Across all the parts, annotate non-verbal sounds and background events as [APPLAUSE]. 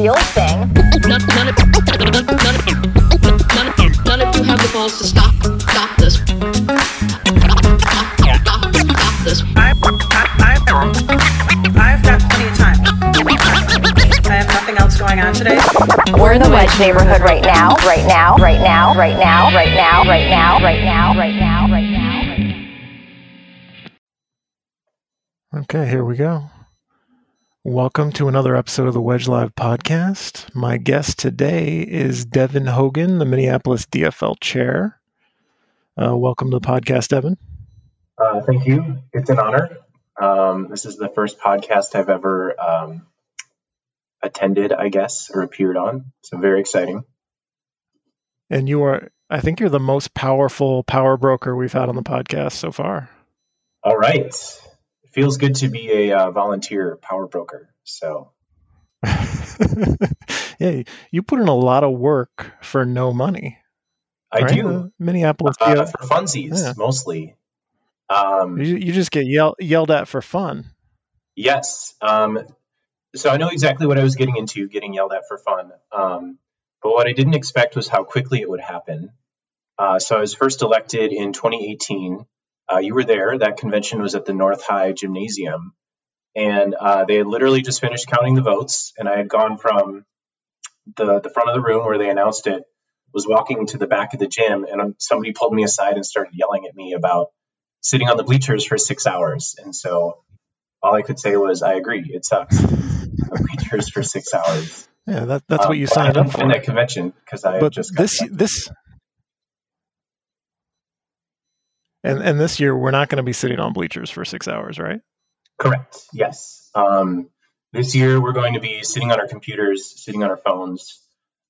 real, real thing. None, none, of, none, none, of, you have the balls to stop, stop this. Stop, stop, stop this. I, I, I, I've got plenty of time. I have nothing else going on today. We're in the Wedge neighborhood right now, right now, right now, right now, right now, right now, right now, right now, right now, right now. Okay, here we go. Welcome to another episode of the Wedge Live podcast. My guest today is Devin Hogan, the Minneapolis DFL chair. Uh, welcome to the podcast, Devin. Uh, thank you. It's an honor. Um, this is the first podcast I've ever um, attended, I guess, or appeared on. So very exciting. And you are, I think you're the most powerful power broker we've had on the podcast so far. All right. It feels good to be a uh, volunteer power broker. So [LAUGHS] yeah, you put in a lot of work for no money. I right? do. Uh, Minneapolis. uh, yeah. for funsies Yeah. mostly. Um, You, you just get yell, yelled at for fun. Yes. Um, so I know exactly what I was getting into, getting yelled at for fun. Um, but what I didn't expect was how quickly it would happen. Uh, so I was first elected in 2018. Uh, you were there. That convention was at the North High Gymnasium. And uh, they had literally just finished counting the votes. And I had gone from the, the front of the room where they announced it, was walking to the back of the gym. And um, somebody pulled me aside and started yelling at me about sitting on the bleachers for six hours. And so all I could say was, I agree. It sucks. the [LAUGHS] bleachers for six hours. Yeah, that, that's Um, what you signed I up for. find that convention because I but just this this and and this year we're not going to be sitting on bleachers for six hours, right? correct. Yes. Um, this year we're going to be sitting on our computers, sitting on our phones,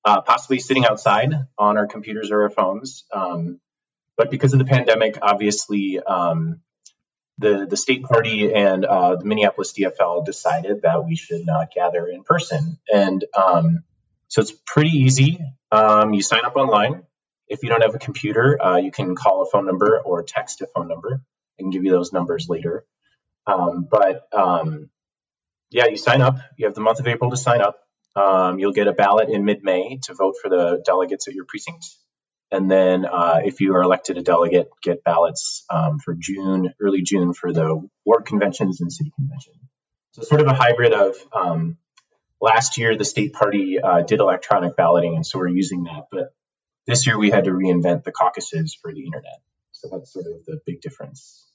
uh, possibly sitting outside on our computers or our phones. Um, but because of the pandemic, obviously, um, the the state party and uh, the Minneapolis DFL decided that we should not gather in person, and um, so it's pretty easy. Um, you sign up online. If you don't have a computer, uh, you can call a phone number or text a phone number. I can give you those numbers later. Um, but um, yeah, you sign up. You have the month of April to sign up. Um, you'll get a ballot in mid-May to vote for the delegates at your precinct. And then, uh, if you are elected a delegate, get ballots um, for June, early June, for the ward conventions and city convention. So, sort of a hybrid of um, last year, the state party uh, did electronic balloting, and so we're using that. But this year, we had to reinvent the caucuses for the internet. So, that's sort of the big difference.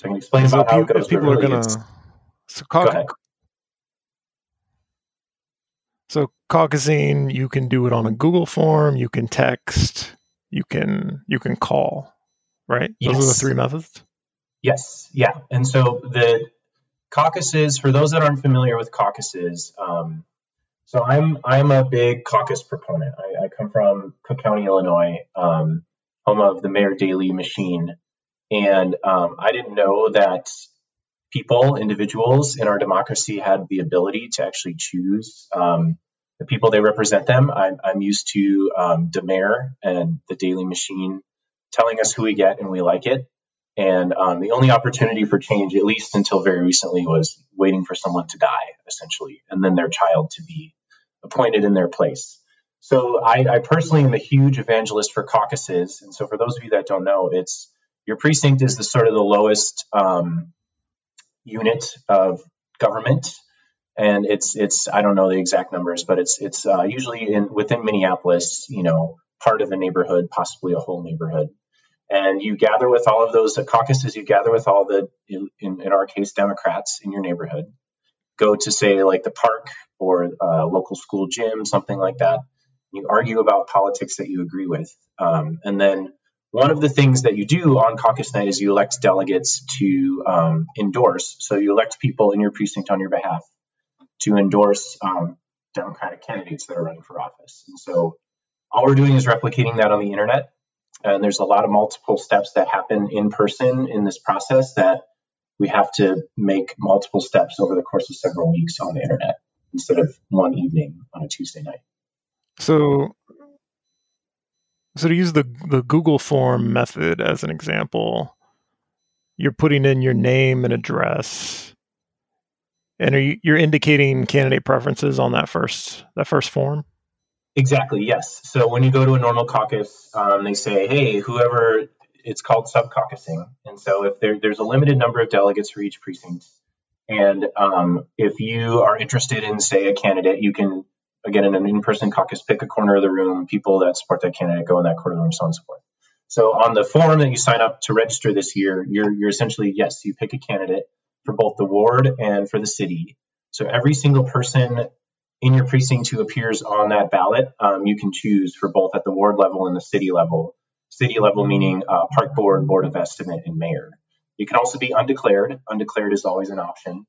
So I can explain So about how it goes. people but are gonna it's- so, Go so caucusing, you can do it on a Google form, you can text, you can you can call, right? Yes. Those are the three methods. Yes, yeah. And so the caucuses, for those that aren't familiar with caucuses, um, so I'm I'm a big caucus proponent. I, I come from Cook County, Illinois, um, home of the Mayor Daley machine, and um, I didn't know that people, individuals in our democracy, had the ability to actually choose um, the people they represent them. I'm, I'm used to um, the mayor and the Daley Machine telling us who we get and we like it. And um, the only opportunity for change, at least until very recently, was waiting for someone to die, essentially, and then their child to be appointed in their place. So I, I personally am a huge evangelist for caucuses. And so for those of you that don't know, it's your precinct is the sort of the lowest um, unit of government and it's it's I don't know the exact numbers, but it's it's uh, usually in within Minneapolis, you know, part of a neighborhood, possibly a whole neighborhood, and you gather with all of those caucuses. You gather with all the in, in our case Democrats in your neighborhood. Go to say like the park or uh, local school gym, something like that. You argue about politics that you agree with, um, and then one of the things that you do on caucus night is you elect delegates to um, endorse. So you elect people in your precinct on your behalf to endorse um, Democratic candidates that are running for office. And so all we're doing is replicating that on the internet. And there's a lot of multiple steps that happen in person in this process that we have to make multiple steps over the course of several weeks on the internet instead of one evening on a Tuesday night. So so to use the the Google form method as an example, you're putting in your name and address And are you, you're indicating candidate preferences on that first that first form? Exactly. Yes. So when you go to a normal caucus, um, they say, "Hey, whoever." It's called sub caucusing, and so if there, there's a limited number of delegates for each precinct, and um, if you are interested in, say, a candidate, you can again in an in-person caucus pick a corner of the room. People that support that candidate go in that corner of the room, so on and so forth. So on the form that you sign up to register this year, you're you're essentially yes, you pick a candidate for both the ward and for the city. So every single person in your precinct who appears on that ballot, um, you can choose for both at the ward level and the city level. City level meaning uh, park board, board of estimate, and mayor. You can also be undeclared. Undeclared is always an option.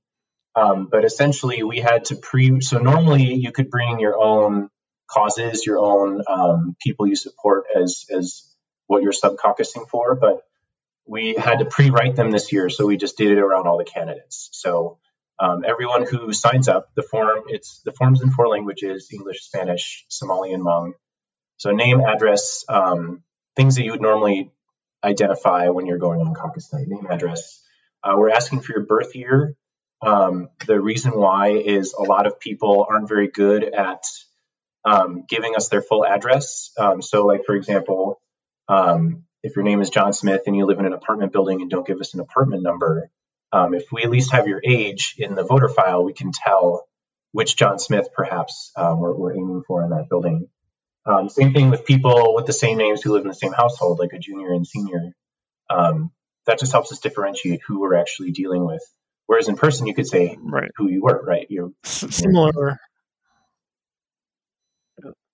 Um, but essentially, we had to pre. So normally, you could bring your own causes, your own um, people you support as as what you're sub caucusing for. But we had to pre-write them this year, so we just did it around all the candidates. So um, everyone who signs up, the form it's the forms in four languages: English, Spanish, Somali, and Hmong. So name, address, um, things that you would normally identify when you're going on caucus night. Name, address. Uh, we're asking for your birth year. Um, the reason why is a lot of people aren't very good at um, giving us their full address. Um, so, like for example, um, if your name is John Smith and you live in an apartment building and don't give us an apartment number, um, if we at least have your age in the voter file, we can tell which John Smith perhaps um, we're, we're, aiming for in that building. Um, same thing with people with the same names who live in the same household, like a junior and senior. Um, that just helps us differentiate who we're actually dealing with. Whereas in person, you could say right. who you were, right? You're, similar.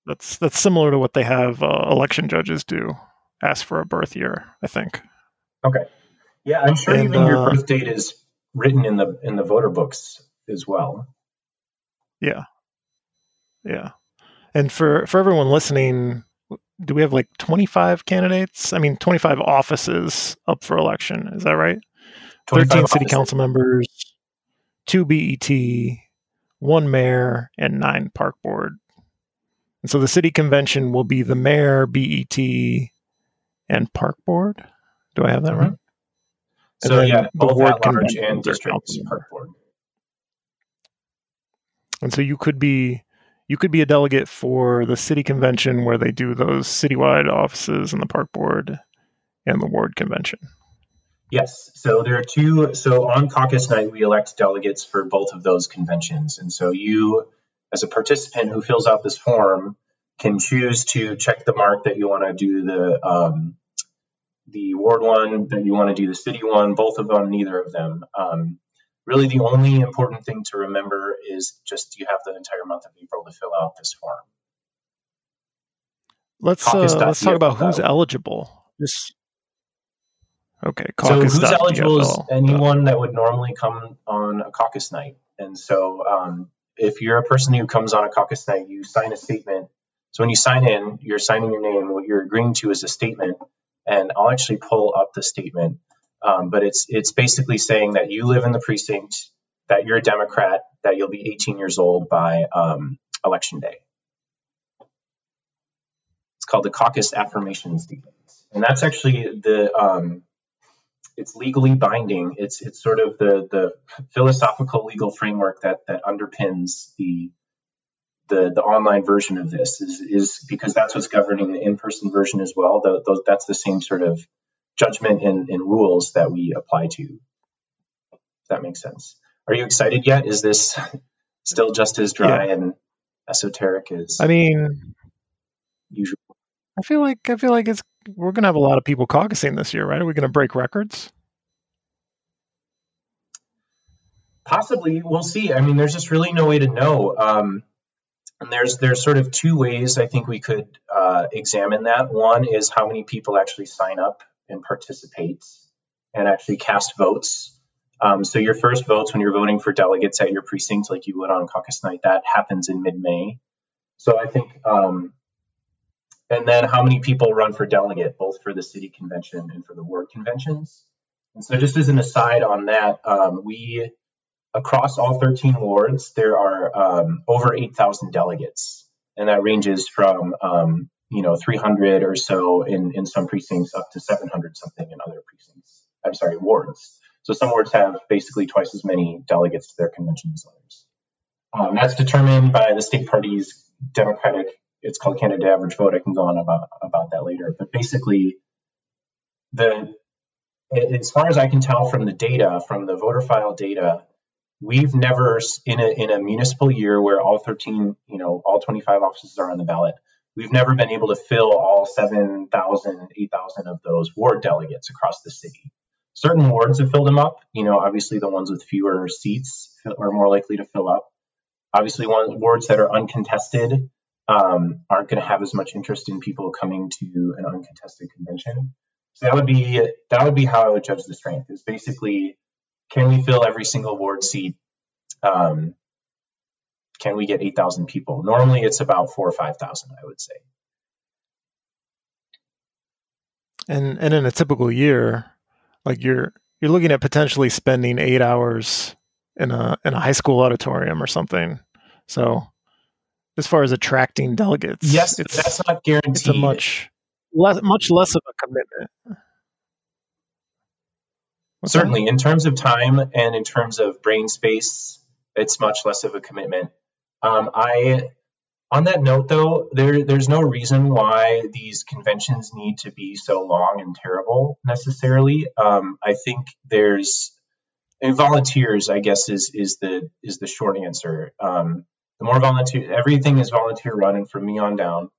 That's that's similar to what they have uh, election judges do. Ask for a birth year, I think. Okay. Yeah, I'm sure and, even uh, your birth date is written in the in the voter books as well. Yeah. Yeah. And for for everyone listening, do we have like 25 candidates? I mean, 25 offices up for election. Is that right? 13 city council members, two BET, one mayor, and nine park board. And so the city convention will be the mayor, BET, and park board. Do I have that mm-hmm. right? So yeah, both at large and district park board. And so you could be you could be a delegate for the city convention where they do those citywide offices and the park board and the ward convention. Yes. So there are two. So on caucus night, we elect delegates for both of those conventions. And so you, as a participant who fills out this form, can choose to check the mark that you want to do the um, the ward one, that you want to do the city one, both of them, neither of them. Um, really the only important thing to remember is just you have the entire month of April to fill out this form. Let's uh, let's talk about who's eligible. Just okay. so who's eligible is anyone that would normally come on a caucus night, and so um, if you're a person who comes on a caucus night, you sign a statement. So when you sign in, you're signing your name. What you're agreeing to is a statement, and I'll actually pull up the statement um, but it's it's basically saying that you live in the precinct, that you're a Democrat, that you'll be 18 years old by um, election day. It's called the caucus affirmation statement, and that's actually the um, it's legally binding. It's it's sort of the the philosophical legal framework that that underpins the the, the online version of this is, is because that's what's governing the in-person version as well. Those, that's the same sort of judgment and, and rules that we apply to. If that makes sense. Are you excited yet? Is this still just as dry yeah. and esoteric as I mean usual? I feel like I feel like it's we're gonna have a lot of people caucusing this year, right? Are we gonna break records? Possibly, we'll see. I mean, there's just really no way to know. Um, and there's there's sort of two ways I think we could uh, examine that. One is how many people actually sign up and participate and actually cast votes. Um, so your first votes when you're voting for delegates at your precinct, like you would on caucus night, that happens in mid-May. So I think, um, and then how many people run for delegate, both for the city convention and for the ward conventions. And so just as an aside on that, um, we across all 13 wards there are um, over 8,000 delegates, and that ranges from um, you know 300 or so in in some precincts up to 700 something in other precincts i'm sorry wards So some wards have basically twice as many delegates to their convention as others. Um, that's determined by the state party's Democratic. It's called candidate average vote. I can go on about about that later. But basically, the as far as I can tell from the data, from the voter file data, we've never in a in a municipal year where all 13, you know, all 25 offices are on the ballot. We've never been able to fill all 7,000, 8,000 of those ward delegates across the city. Certain wards have filled them up. You know, obviously the ones with fewer seats are more likely to fill up. Obviously, one, wards that are uncontested um, aren't going to have as much interest in people coming to an uncontested convention. So that would be that would be how I would judge the strength. Is basically, can we fill every single ward seat? Um, can we get eight thousand people? Normally, it's about four or five thousand. I would say. And and in a typical year, like you're you're looking at potentially spending eight hours in a in a high school auditorium or something. So as far as attracting delegates, yes, it's, that's not guaranteed. It's a much less much less of a commitment. Certainly, in terms of time and in terms of brain space, it's much less of a commitment. Um, I on that note, though, there there's no reason why these conventions need to be so long and terrible necessarily. Um, I think there's volunteers. I guess is is the is the short answer. Um, the more volunteer, everything is volunteer run, and from me on down.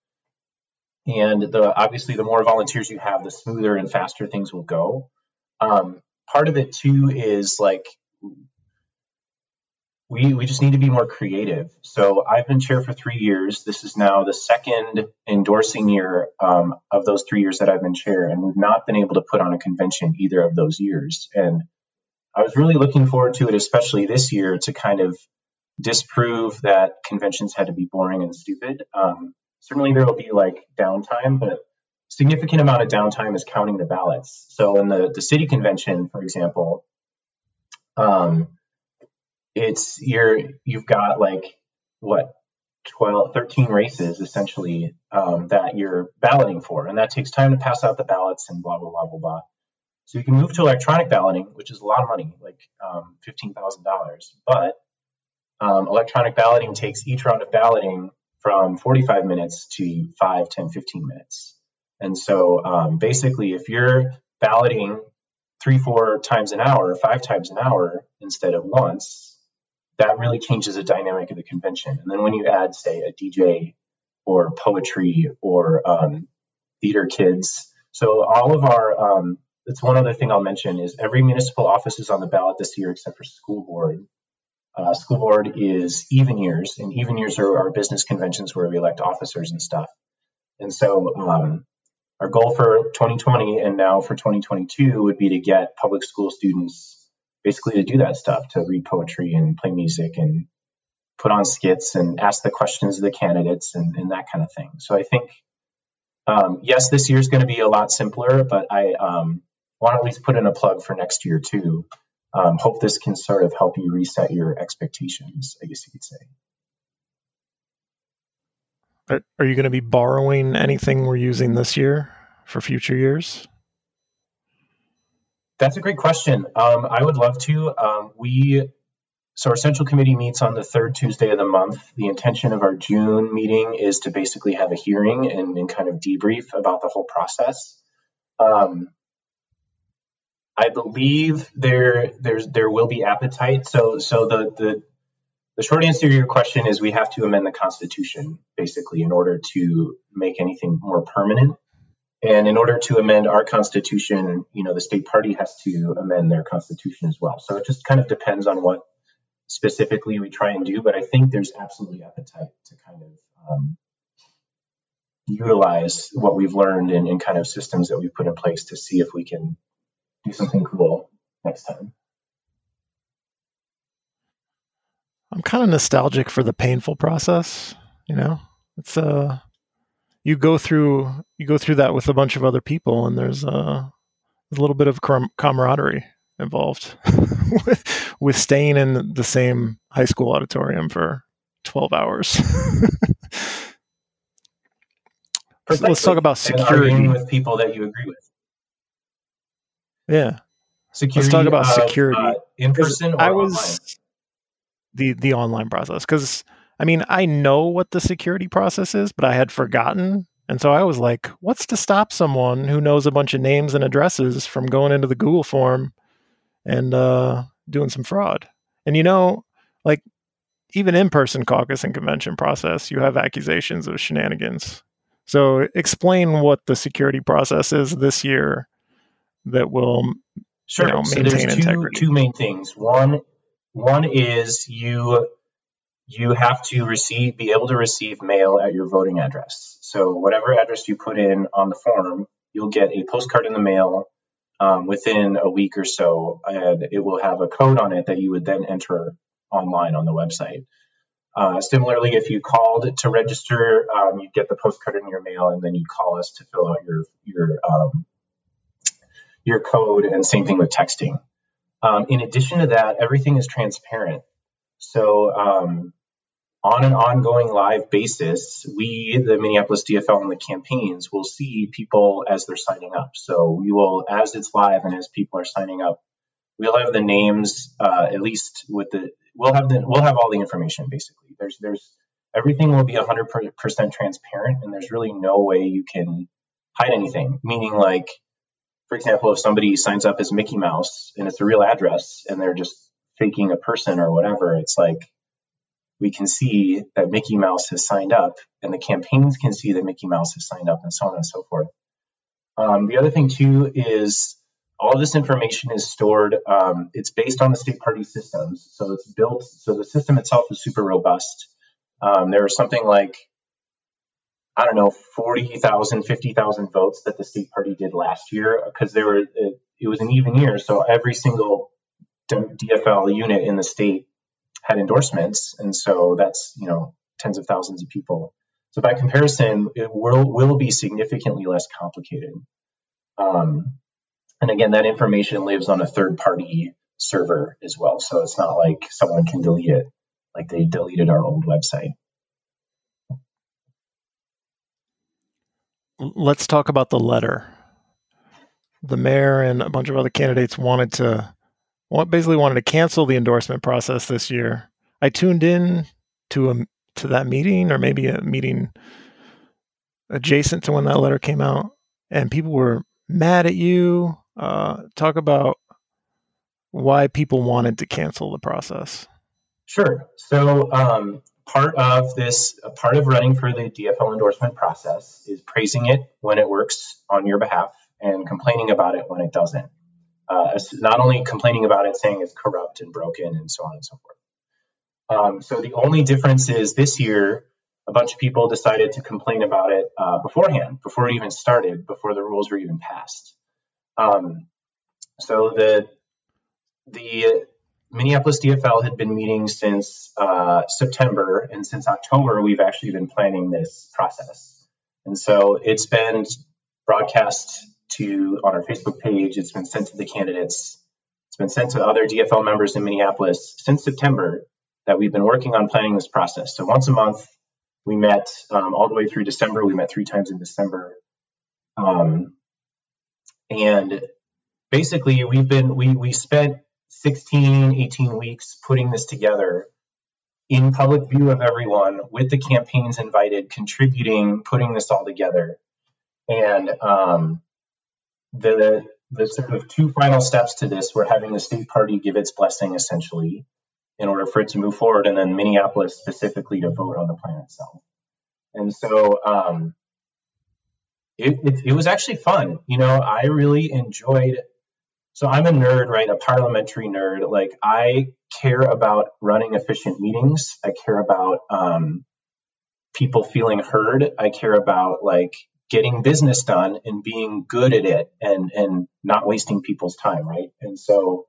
And the obviously, the more volunteers you have, the smoother and faster things will go. Um, part of it too is like we we just need to be more creative. So I've been chair for three years. This is now the second endorsing year um, of those three years that I've been chair, and we've not been able to put on a convention either of those years. And I was really looking forward to it, especially this year, to kind of disprove that conventions had to be boring and stupid. Um, certainly, there will be like downtime, but significant amount of downtime is counting the ballots. So in the the city convention, for example. Um, it's you're you've got like what 12 13 races essentially um, that you're balloting for and that takes time to pass out the ballots and blah blah blah blah blah so you can move to electronic balloting which is a lot of money like um, $15000 but um, electronic balloting takes each round of balloting from 45 minutes to 5 10 15 minutes and so um, basically if you're balloting three four times an hour five times an hour instead of once that really changes the dynamic of the convention. And then when you add, say, a DJ or poetry or um, theater kids, so all of our, um, that's one other thing I'll mention is every municipal office is on the ballot this year except for school board. Uh, school board is even years, and even years are our business conventions where we elect officers and stuff. And so um, our goal for 2020 and now for 2022 would be to get public school students basically to do that stuff, to read poetry and play music and put on skits and ask the questions of the candidates and, and that kind of thing. So I think, um, yes, this year is going to be a lot simpler, but I um, want to at least put in a plug for next year too. Um, hope this can sort of help you reset your expectations, I guess you could say. Are you going to be borrowing anything we're using this year for future years? That's a great question. Um, I would love to. Um, we so our central committee meets on the third Tuesday of the month. The intention of our June meeting is to basically have a hearing and, and kind of debrief about the whole process. Um, I believe there there's there will be appetite. So so the the the short answer to your question is we have to amend the Constitution basically in order to make anything more permanent. And in order to amend our constitution, you know, the state party has to amend their constitution as well. So it just kind of depends on what specifically we try and do. But I think there's absolutely appetite to kind of um, utilize what we've learned and, in kind of systems that we've put in place to see if we can do something cool next time. I'm kind of nostalgic for the painful process. You know, it's uh you go through you go through that with a bunch of other people, and there's a, a little bit of camaraderie involved [LAUGHS] with with staying in the same high school auditorium for 12 hours. [LAUGHS] so let's talk about security with people that you agree with. Yeah. Security. Let's talk about of, security. uh, in person or I was the the online process because I mean I know what the security process is, but I had forgotten, and so I was like, "What's to stop someone who knows a bunch of names and addresses from going into the Google form and uh, doing some fraud?" And you know, like even in person caucus and convention process, you have accusations of shenanigans. So explain what the security process is this year that will Sure. know, so there's two integrity. two main things. One one is you you have to receive be able to receive mail at your voting address. So whatever address you put in on the form, you'll get a postcard in the mail um, within a week or so, and it will have a code on it that you would then enter online on the website. Uh, similarly, if you called to register, um, you'd get the postcard in your mail, and then you'd call us to fill out your your um, your code. And same thing with texting. Um, in addition to that, everything is transparent. So um, on an ongoing live basis, we, the Minneapolis DFL and the campaigns, will see people as they're signing up. So we will, as it's live and as people are signing up, we'll have the names, uh, at least with the, we'll have the, we'll have all the information basically. There's, there's, everything will be 100% transparent and there's really no way you can hide anything. Meaning like, for example, if somebody signs up as Mickey Mouse and it's a real address and they're just faking a person or whatever, it's like we can see that Mickey Mouse has signed up and the campaigns can see that Mickey Mouse has signed up and so on and so forth. Um, the other thing too is all this information is stored. Um, it's based on the state party systems, so it's built. So the system itself is super robust. Um, there are something like I don't know, 40,000, 50,000 votes that the state party did last year because there were, it, it was an even year. So every single DFL unit in the state had endorsements. And so that's, you know, tens of thousands of people. So by comparison, it will, will be significantly less complicated. Um, and again, that information lives on a third party server as well. So it's not like someone can delete it like they deleted our old website. Let's talk about the letter. The mayor and a bunch of other candidates wanted to, basically wanted to cancel the endorsement process this year. I tuned in to a to that meeting, or maybe a meeting adjacent to when that letter came out, and people were mad at you. Uh, talk about why people wanted to cancel the process. Sure. So um, part of this, a part of running for the DFL endorsement process is praising it when it works on your behalf and complaining about it when it doesn't. Uh, not only complaining about it, saying it's corrupt and broken and so on and so forth. Um, so the only difference is this year, a bunch of people decided to complain about it uh, beforehand, before it even started, before the rules were even passed. Um, so the the Minneapolis DFL had been meeting since uh, September, and since October, we've actually been planning this process. And so it's been broadcast to on our Facebook page. It's been sent to the candidates. It's been sent to other DFL members in Minneapolis since September that we've been working on planning this process. So once a month, we met um, all the way through December. We met three times in December. Um, and basically, we've been we we spent 16, 18 weeks putting this together in public view of everyone, with the campaigns invited, contributing, putting this all together. And um, the the sort of two final steps to this were having the state party give its blessing, essentially, in order for it to move forward, and then Minneapolis specifically to vote on the plan itself. And so um, it, it, it was actually fun. You know, I really enjoyed. So I'm a nerd, right? A parliamentary nerd. Like I care about running efficient meetings. I care about um, people feeling heard. I care about like getting business done and being good at it and and not wasting people's time, right? And so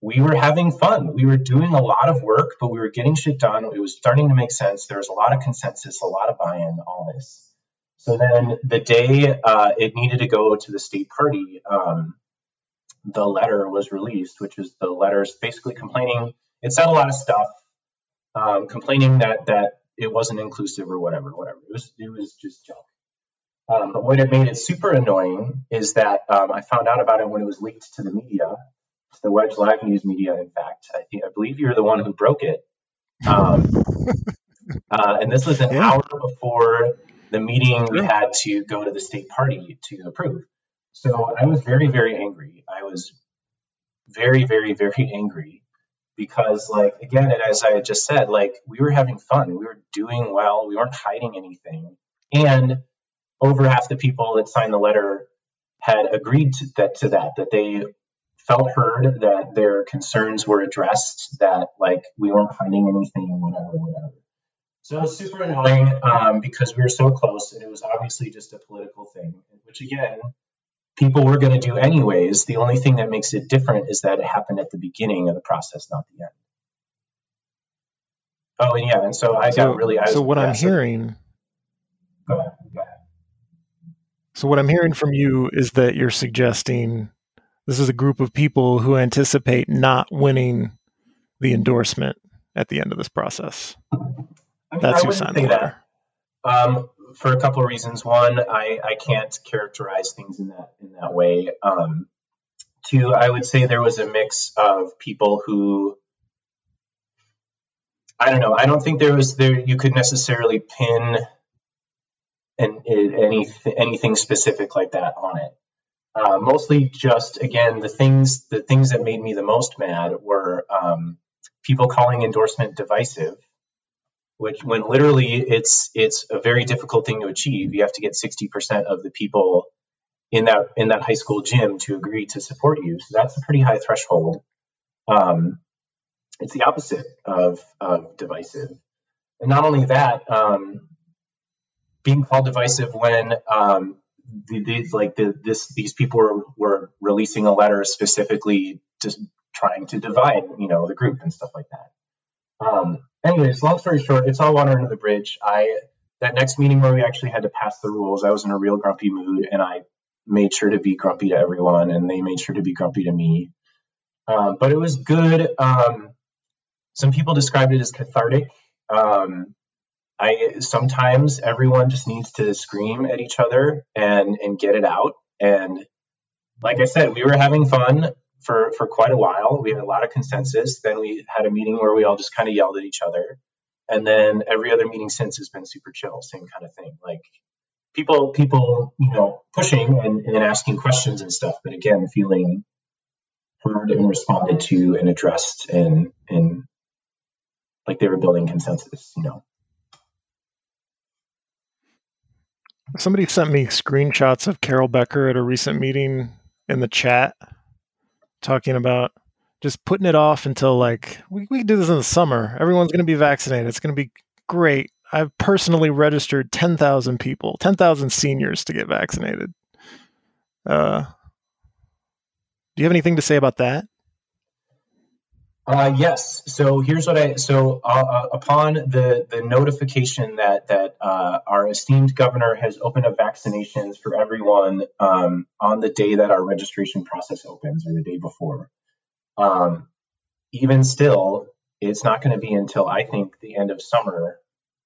we were having fun. We were doing a lot of work, but we were getting shit done. It was starting to make sense. There was a lot of consensus, a lot of buy-in, all this. So then the day uh, it needed to go to the state party, um, the letter was released, which was the letters basically complaining. It said a lot of stuff, um, complaining that that it wasn't inclusive or whatever, whatever. It was it was just junk. Um, but what it made it super annoying is that um, I found out about it when it was leaked to the media, to the Wedge Live News media. In fact, I think I believe you're the one who broke it. Um, [LAUGHS] uh, and this was an Yeah. hour before the meeting we had to go to the state party to approve. So I was very, very angry. I was very, very, very angry because, like, again, and as I just said, like, we were having fun. We were doing well. We weren't hiding anything. And over half the people that signed the letter had agreed to that, to that, that they felt heard, that their concerns were addressed, that, like, we weren't hiding anything, whatever, whatever. So it was super annoying um, because we were so close, and it was obviously just a political thing, which again, people were going to do anyways. The only thing that makes it different is that it happened at the beginning of the process, not the end. Oh, and yeah, and so I so, got really. I was, so what I'm hearing, Go ahead, go ahead. so what I'm hearing from you is that you're suggesting this is a group of people who anticipate not winning the endorsement at the end of this process. I mean, That's I who signed the that. letter. Um, for a couple of reasons. One, I, I can't characterize things in that in that way. Um, two, I would say there was a mix of people who I don't know. I don't think there was there you could necessarily pin an, any anything specific like that on it. Uh, mostly just again the things the things that made me the most mad were um, people calling endorsement divisive which when literally it's it's a very difficult thing to achieve. You have to get 60% of the people in that in that high school gym to agree to support you. So that's a pretty high threshold. Um, it's the opposite of, of divisive. And not only that, um, being called divisive when um, the, these like the, this these people were, were releasing a letter specifically just trying to divide you know the group and stuff like that. Um, anyways, long story short, it's all water under the bridge. I that next meeting where we actually had to pass the rules, I was in a real grumpy mood, and I made sure to be grumpy to everyone, and they made sure to be grumpy to me. Um, but it was good. Um, some people described it as cathartic. Um, I sometimes everyone just needs to scream at each other and and get it out. And like I said, we were having fun for for quite a while. We had a lot of consensus. Then we had a meeting where we all just kind of yelled at each other. And then every other meeting since has been super chill, same kind of thing. Like people people, you know, pushing and, and asking questions and stuff, but again, feeling heard and responded to and addressed and and like they were building consensus, you know. Somebody sent me screenshots of Carol Becker at a recent meeting in the chat talking about just putting it off until like we, we can do this in the summer. Everyone's going to be vaccinated. It's going to be great. I've personally registered 10,000 people, 10,000 seniors to get vaccinated. Uh, do you have anything to say about that? Uh, yes. So here's what I so uh, uh, upon the the notification that that uh, our esteemed governor has opened up vaccinations for everyone um, on the day that our registration process opens or the day before. Um, even still, it's not going to be until I think the end of summer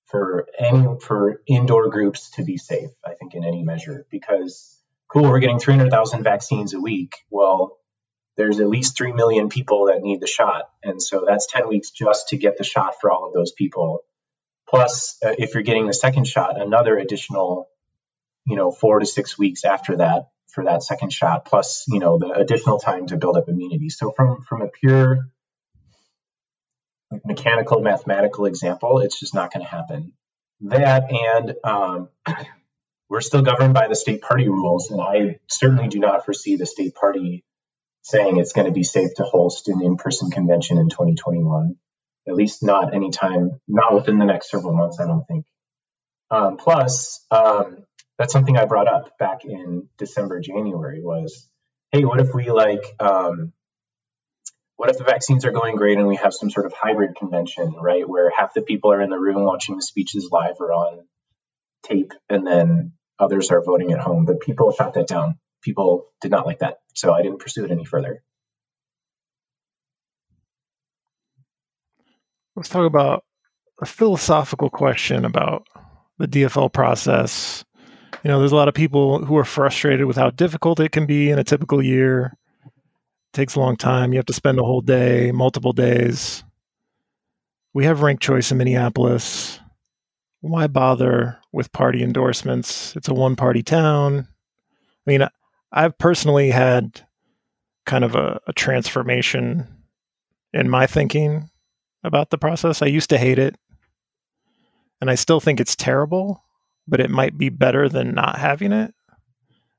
for any for indoor groups to be safe. I think in any measure because cool, we're getting 300,000 vaccines a week. Well, there's at least 3 million people that need the shot. And so that's 10 weeks just to get the shot for all of those people. Plus, uh, if you're getting the second shot, another additional, you know, four to six weeks after that for that second shot, plus, you know, the additional time to build up immunity. So from, from a pure like mechanical mathematical example, it's just not going to happen. That and um, [CLEARS THROAT] we're still governed by the state party rules, and I certainly do not foresee the state party saying it's going to be safe to host an in-person convention in 2021. At least not anytime, not within the next several months, I don't think. Um, plus, um, that's something I brought up back in December, January was, hey, what if we like, um, what if the vaccines are going great and we have some sort of hybrid convention, right, where half the people are in the room watching the speeches live or on tape, and then others are voting at home. But people shot that down. People did not like that, so I didn't pursue it any further. Let's talk about a philosophical question about the DFL process You know, there's a lot of people who are frustrated with how difficult it can be in a typical year. It takes a long time. You have to spend a whole day, multiple days. We have ranked choice in Minneapolis. Why bother with party endorsements? It's a one party town. I mean, I've personally had kind of a, a transformation in my thinking about the process. I used to hate it, and I still think it's terrible, but it might be better than not having it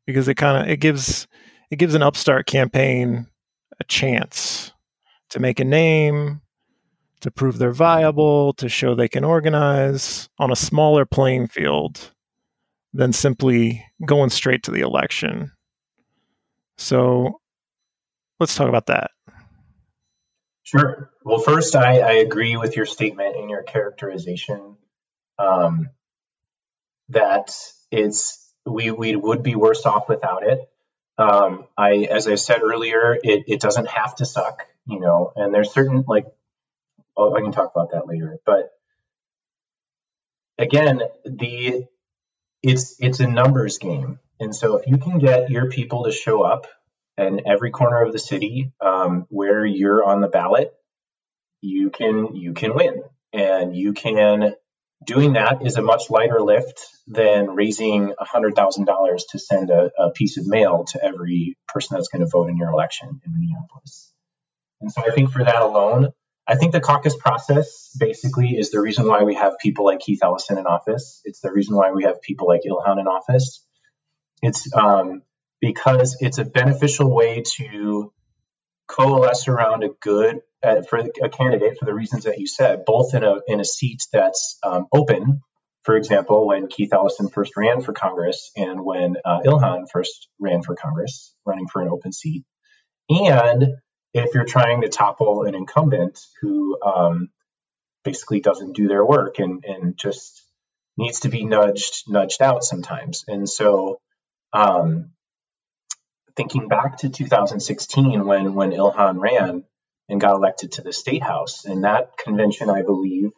because it kind of it gives it gives an upstart campaign a chance to make a name, to prove they're viable, to show they can organize on a smaller playing field than simply going straight to the election. So let's talk about that. Sure. Well, first, I, I agree with your statement and your characterization um, that it's we we would be worse off without it. Um, I, as I said earlier, it, it doesn't have to suck, you know. And there's certain like, oh, I can talk about that later. But again, the it's it's a numbers game, and so if you can get your people to show up in every corner of the city um, where you're on the ballot, you can you can win, and you can. Doing that is a much lighter lift than raising $100,000 to send a, a piece of mail to every person that's going to vote in your election in Minneapolis. And so I think for that alone, I think the caucus process basically is the reason why we have people like Keith Ellison in office. It's the reason why we have people like Ilhan in office. It's um, because it's a beneficial way to coalesce around a good uh, for a candidate for the reasons that you said, both in a in a seat that's um, open. For example, when Keith Ellison first ran for Congress, and when uh, Ilhan first ran for Congress, running for an open seat, and if you're trying to topple an incumbent who um, basically doesn't do their work and and just needs to be nudged nudged out sometimes, and so um, thinking back to 2016 when when Ilhan ran and got elected to the state house. In that convention, I believe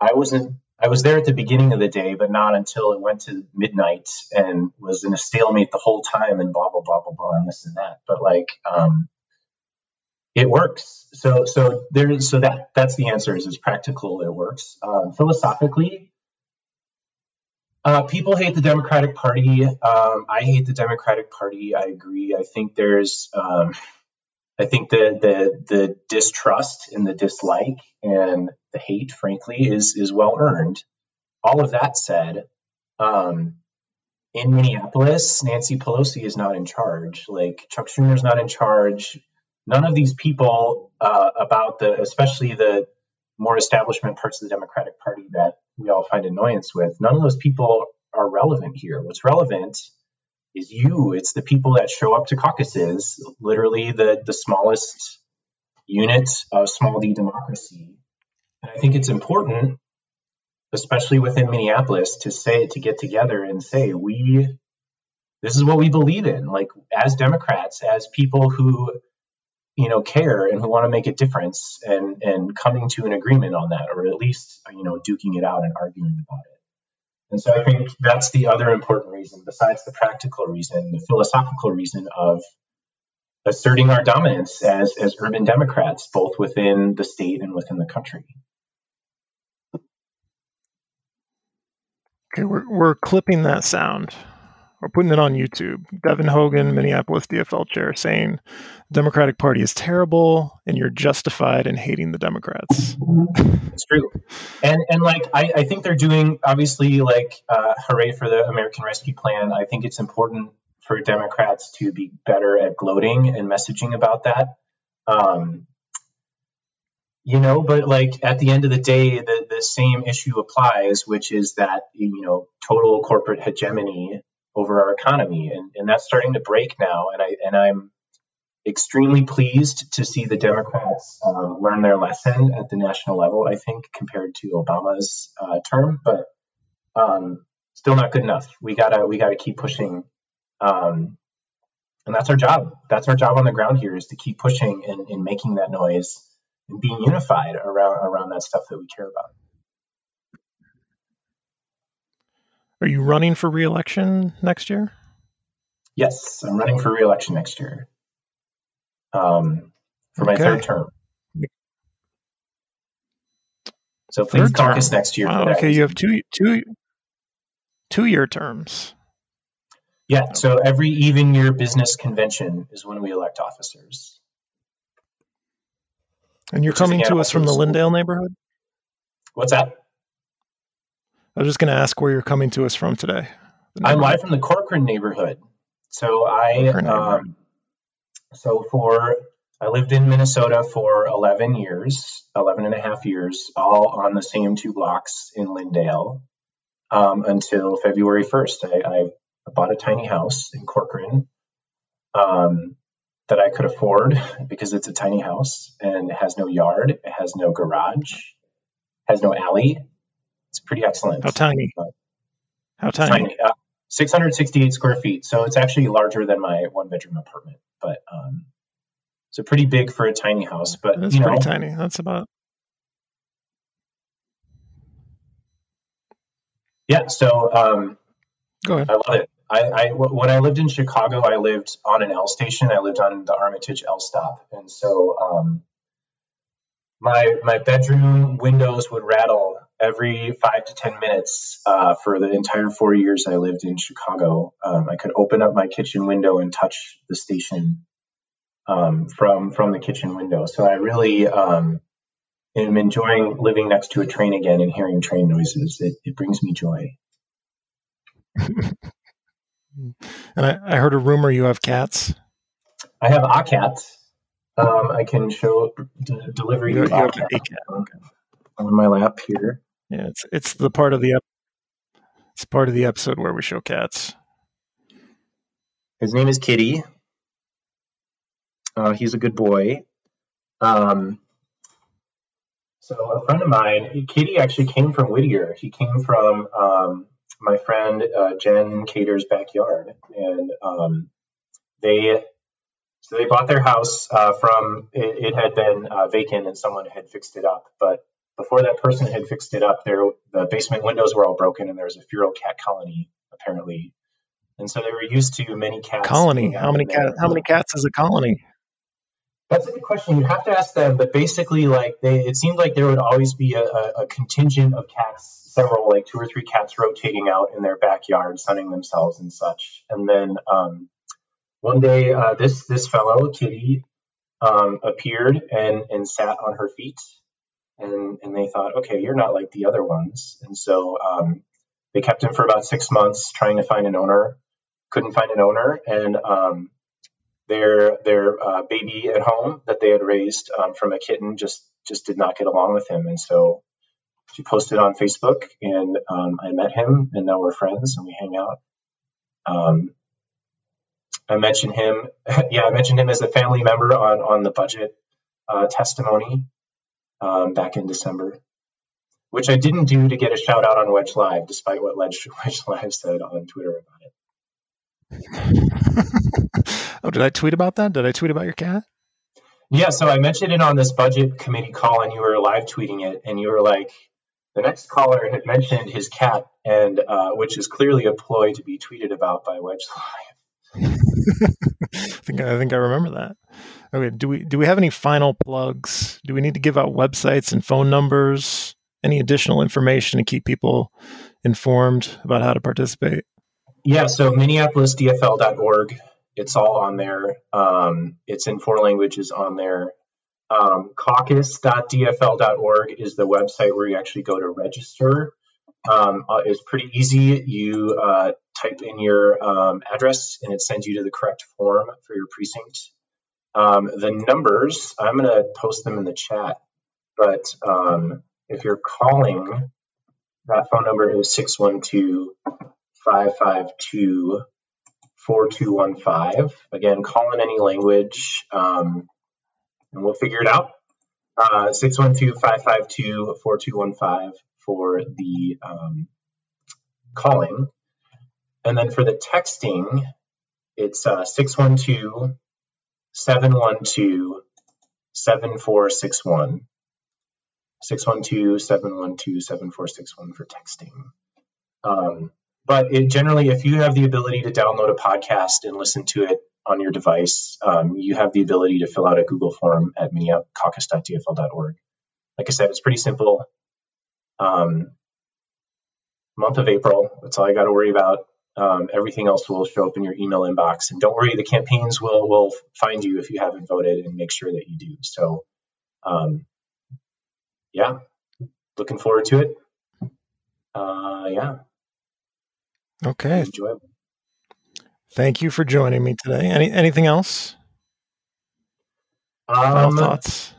I wasn't I was there at the beginning of the day, but not until it went to midnight and was in a stalemate the whole time and blah blah blah blah blah and this and that. But like um, it works. So so there so that that's the answer is it's practical, it works. Um, philosophically, uh, people hate the Democratic Party. Um, I hate the Democratic Party. I agree. I think there's, um, I think the the the distrust and the dislike and the hate, frankly, is is well earned. All of that said, um, in Minneapolis, Nancy Pelosi is not in charge. Like Chuck Schumer is not in charge. None of these people uh, about the, especially the more establishment parts of the Democratic Party that we all find annoyance with, none of those people are relevant here. What's relevant is you. It's the people that show up to caucuses, literally the, the smallest unit of small d democracy. And I think it's important, especially within Minneapolis, to say to get together and say, we this is what we believe in. Like as Democrats, as people who you know care and who want to make a difference and and coming to an agreement on that or at least you know duking it out and arguing about it. And so i think that's the other important reason besides the practical reason the philosophical reason of asserting our dominance as as urban democrats both within the state and within the country. Okay we're, we're clipping that sound we're putting it on YouTube. Devin Hogan, Minneapolis DFL chair, saying Democratic Party is terrible and you're justified in hating the Democrats. It's true. And and like I, I think they're doing obviously like uh, hooray for the American Rescue Plan. I think it's important for Democrats to be better at gloating and messaging about that. Um, you know, but like at the end of the day, the, the same issue applies, which is that, you know, total corporate hegemony over our economy, and, and that's starting to break now. And I and I'm extremely pleased to see the Democrats um, learn their lesson at the national level. I think compared to Obama's uh, term, but um, still not good enough. We gotta we gotta keep pushing, um, and that's our job. That's our job on the ground here is to keep pushing and, and making that noise and being unified around around that stuff that we care about. Are you running for reelection next year? Yes, I'm running for reelection next year. Um, for my Okay. third term. So please Third caucus term. next year. Wow, for that. okay, you have two two two year terms. Yeah, so every even year business convention is when we elect officers. And you're Which coming to us from the Lyndale neighborhood? What's that? I was just going to ask where you're coming to us from today. I'm live from the Corcoran neighborhood. So I um, so for I lived in Minnesota for 11 years, 11 and a half years, all on the same two blocks in Lyndale um, until February 1st. I, I bought a tiny house in Corcoran um, that I could afford because it's a tiny house and it has no yard, it has no garage, has no alley. It's pretty excellent. How tiny? But- How tiny? tiny, uh, 668 square feet. So it's actually larger than my one bedroom apartment, but um, so pretty big for a tiny house. But That's you know, pretty tiny. That's about yeah. So um, go ahead. I love it. I, I w- when I lived in Chicago, I lived on an L station. I lived on the Armitage L stop, and so um, my my bedroom windows would rattle every five to ten minutes uh, for the entire four years I lived in Chicago. Um, I could open up my kitchen window and touch the station um, from from the kitchen window. So I really um, am enjoying living next to a train again and hearing train noises. It, it brings me joy. [LAUGHS] And I, I heard a rumor you have cats. I have a cat. Um, I can show d- deliver You, you, a cat. on my lap here. Yeah, it's it's the part of the ep- it's part of the episode where we show cats. His name is Kitty. Uh, he's a good boy. Um, so a friend of mine, Kitty, actually came from Whittier. He came from um, my friend uh, Jen Cater's backyard, and um, they so they bought their house uh, from it, it had been uh, vacant and someone had fixed it up, but before that person had fixed it up, there the basement windows were all broken and there was a feral cat colony apparently, and so they were used to many cats. Colony. How many in there. cat? How many cats is a colony? That's a good question. You have to ask them, but basically, like they, it seemed like there would always be a, a, a contingent of cats, several, like two or three cats, rotating out in their backyard, sunning themselves and such. And then um, one day, uh, this this fellow Kitty um, appeared and and sat on her feet, and and they thought, okay, you're not like the other ones, and so um, they kept him for about six months, trying to find an owner. Couldn't find an owner, and um, their their uh, baby at home that they had raised um, from a kitten just just did not get along with him, and so she posted on Facebook, and um, I met him, and now we're friends, and we hang out. Um, I mentioned him, [LAUGHS] yeah, I mentioned him as a family member on on the budget uh, testimony um, back in December, which I didn't do to get a shout out on Wedge Live, despite what Wedge, [LAUGHS] Wedge Live said on Twitter about it. [LAUGHS] oh, did I tweet about that? Did I tweet about your cat? Yeah, so I mentioned it on this budget committee call, and you were live tweeting it, and you were like, the next caller had mentioned his cat, and uh, which is clearly a ploy to be tweeted about by Wedge Live. [LAUGHS] I think I think I remember that. Okay, do we do we have any final plugs? Do we need to give out websites and phone numbers? Any additional information to keep people informed about how to participate? Yeah, so MinneapolisDFL.org, it's all on there. Um, it's in four languages on there. Um, caucus.dfl.org is the website where you actually go to register. Um, uh, it's pretty easy. You uh, type in your um, address and it sends you to the correct form for your precinct. Um, the numbers, I'm going to post them in the chat, but um, if you're calling, that phone number is 612 552 4215. Again, call in any language um, and we'll figure it out. Uh, 612 552 4215 for the um, calling. And then for the texting, it's uh, 612 712 7461. 612 712 7461 for texting. Um, but it generally, if you have the ability to download a podcast and listen to it on your device, um, you have the ability to fill out a Google form at miniapcaucus.dfl.org. Like I said, it's pretty simple. Um, month of April, that's all I got to worry about. Um, everything else will show up in your email inbox. And don't worry, the campaigns will will find you if you haven't voted and make sure that you do. So, um, yeah, looking forward to it. Uh, yeah, Okay. enjoyable. Thank you for joining me today. Any anything else? Final Um, thoughts?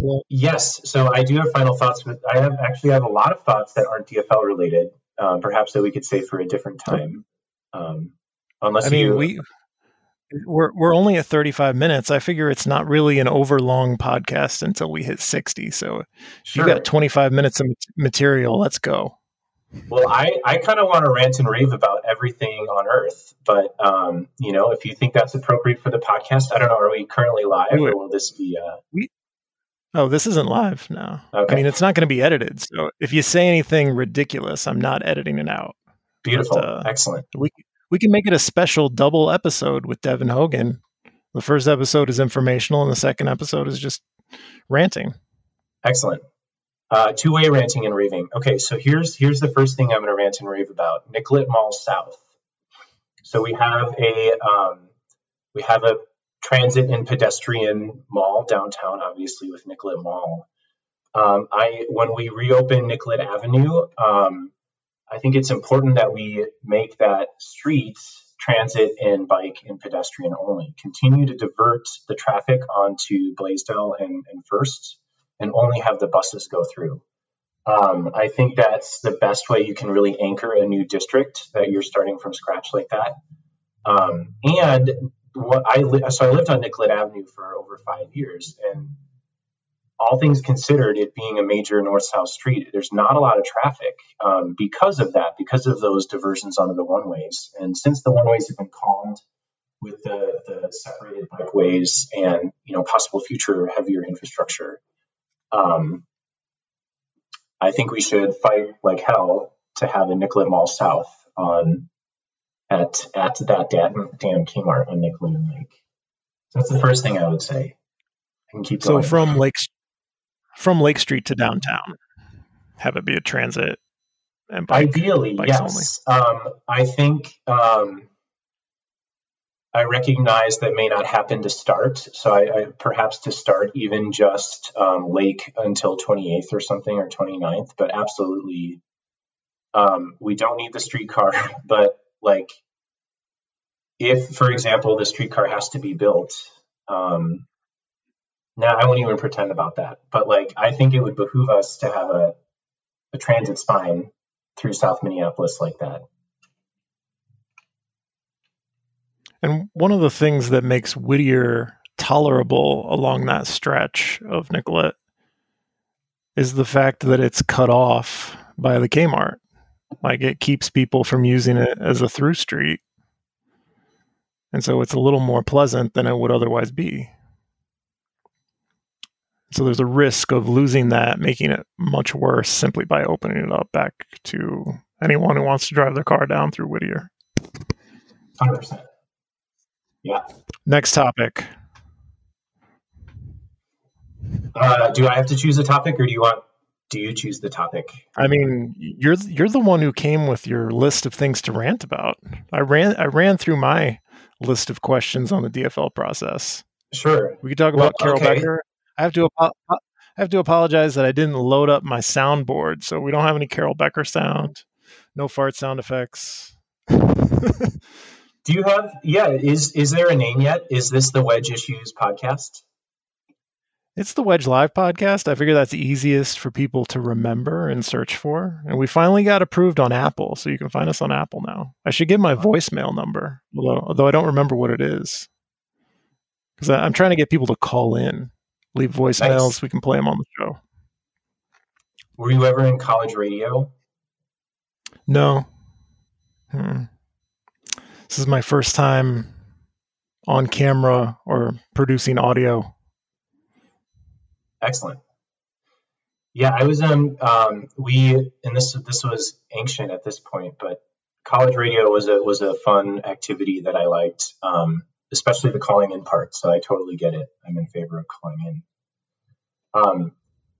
Well, Yes, so I do have final thoughts, but I have actually have a lot of thoughts that aren't DFL related. Um, perhaps that we could save for a different time. Um, unless I mean, you, we we're we're only at 35 minutes. I figure it's not really an overlong podcast until we hit 60. So sure. you got 25 minutes of material, let's go. Well, I, I kind of want to rant and rave about everything on Earth, but um, you know, if you think that's appropriate for the podcast, I don't know. Are we currently live, or will this be? Uh, Oh, this isn't live now. Okay. I mean, it's not going to be edited. So if you say anything ridiculous, I'm not editing it out. beautiful, But, uh, excellent. We we can make it a special double episode with Devin Hogan. The first episode is informational, and the second episode is just ranting. Excellent. Uh, two-way ranting and raving. Okay, so here's here's the first thing I'm going to rant and rave about: Nicollet Mall South. So we have a um, we have a transit and pedestrian mall downtown, obviously with Nicollet Mall. Um, I when we reopen Nicollet Avenue, um, I think it's important that we make that street transit and bike and pedestrian only. Continue to divert the traffic onto Blaisdell and, and First and only have the buses go through. Um, I think that's the best way you can really anchor a new district that you're starting from scratch like that. Um, and what I li- so I lived on Nicollet Avenue for over five years, and all things considered, it being a major north-south street, there's not a lot of traffic um, because of that, because of those diversions onto the one-ways. And since the one-ways have been calmed with the, the separated bikeways and you know possible future heavier infrastructure, um, I think we should fight like hell to have a Nicollet Mall South on at at that damn, damn Kmart on and Lake. So that's the first thing I would say. I can keep So going. from Lake from Lake Street to downtown, have it be a transit and bike. Ideally, bikes yes. Um, I think um, I recognize that may not happen to start. So I, I perhaps to start even just um, Lake until 28th or something or 29th, but absolutely, um, we don't need the streetcar. [LAUGHS] But like, if for example the streetcar has to be built, um, now I won't even pretend about that. But like, I think it would behoove us to have a a transit spine through South Minneapolis like that. And one of the things that makes Whittier tolerable along that stretch of Nicollet is the fact that it's cut off by the Kmart. Like it keeps people from using it as a through street. And so it's a little more pleasant than it would otherwise be. So there's a risk of losing that, making it much worse simply by opening it up back to anyone who wants to drive their car down through Whittier. Hundred percent. Yeah. Next topic. Uh, do I have to choose a topic, or do you want? Do you choose the topic? I mean, you're you're the one who came with your list of things to rant about. I ran I ran through my list of questions on the DFL process. Sure. We could talk Well, about Carol okay. Becker. I have to I have to apologize that I didn't load up my soundboard, so we don't have any Carol Becker sound, no fart sound effects. [LAUGHS] Do you have? Yeah. Is is there a name yet? Is this the Wedge Issues podcast? It's the Wedge Live podcast. I figure that's easiest for people to remember and search for. And we finally got approved on Apple, so you can find us on Apple now. I should give my voicemail number, although, although I don't remember what it is. Because I'm trying to get people to call in, leave voicemails. Nice. We can play them on the show. Were you ever in college radio? No. Hmm. This is my first time on camera or producing audio. Excellent. Yeah, I was um um we and this this was ancient at this point, but college radio was a was a fun activity that I liked, um, especially the calling in part. So I totally get it. I'm in favor of calling in. Um,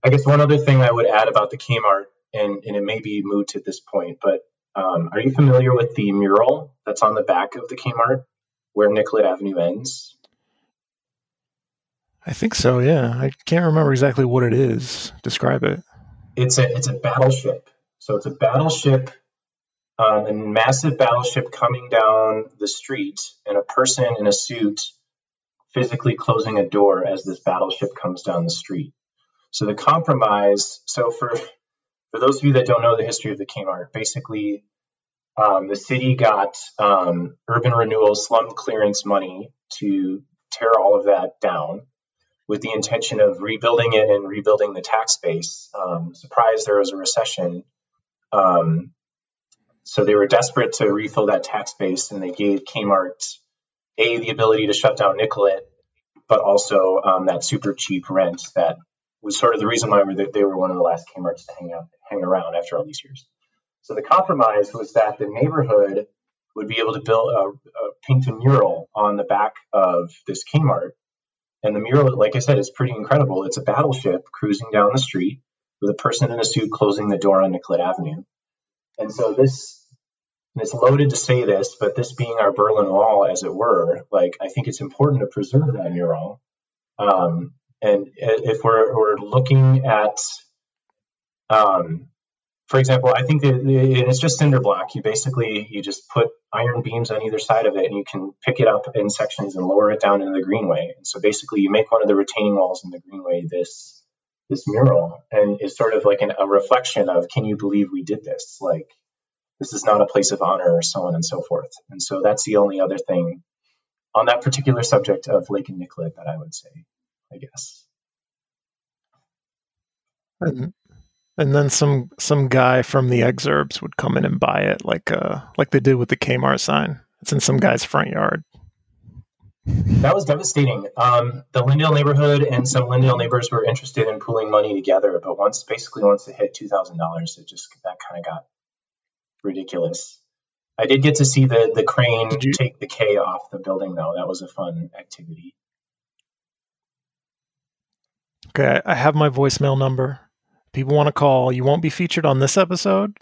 I guess one other thing I would add about the Kmart, and, and it may be moot at this point, but um, are you familiar with the mural that's on the back of the Kmart where Nicollet Avenue ends? I think so. Yeah, I can't remember exactly what it is. Describe it. It's a it's a battleship. So it's a battleship, um, a massive battleship coming down the street, and a person in a suit physically closing a door as this battleship comes down the street. So the compromise. So for for those of you that don't know the history of the Kmart, basically um, the city got um, urban renewal slum clearance money to tear all of that down with the intention of rebuilding it and rebuilding the tax base. Um, surprised there was a recession. Um, so they were desperate to refill that tax base and they gave Kmart A, the ability to shut down Nicollet, but also um, that super cheap rent that was sort of the reason why they were one of the last Kmart's to hang out, hang around after all these years. So the compromise was that the neighborhood would be able to build a, a paint a mural on the back of this Kmart. And the mural, like I said, is pretty incredible. It's a battleship cruising down the street with a person in a suit closing the door on Nicollet Avenue. And so this, and it's loaded to say this, but this being our Berlin Wall, as it were, like I think it's important to preserve that mural. Um, and if we're, we're looking at, um, for example, I think that it's just cinder block. You basically you just put iron beams on either side of it, and you can pick it up in sections and lower it down into the greenway. And so basically, you make one of the retaining walls in the greenway this this mural, and it's sort of like an, a reflection of, can you believe we did this? Like this is not a place of honor, or so on and so forth. And so that's the only other thing on that particular subject of Lake and Nicollet that I would say, I guess. And then some some guy from the exurbs would come in and buy it, like uh like they did with the Kmart sign. It's in some guy's front yard. That was devastating. Um, the Lyndale neighborhood and some Lyndale neighbors were interested in pooling money together, but once basically once it hit two thousand dollars, it just that kind of got ridiculous. I did get to see the the crane take the K off the building though. That was a fun activity. Okay, I have my voicemail number. People want to call. You won't be featured on this episode,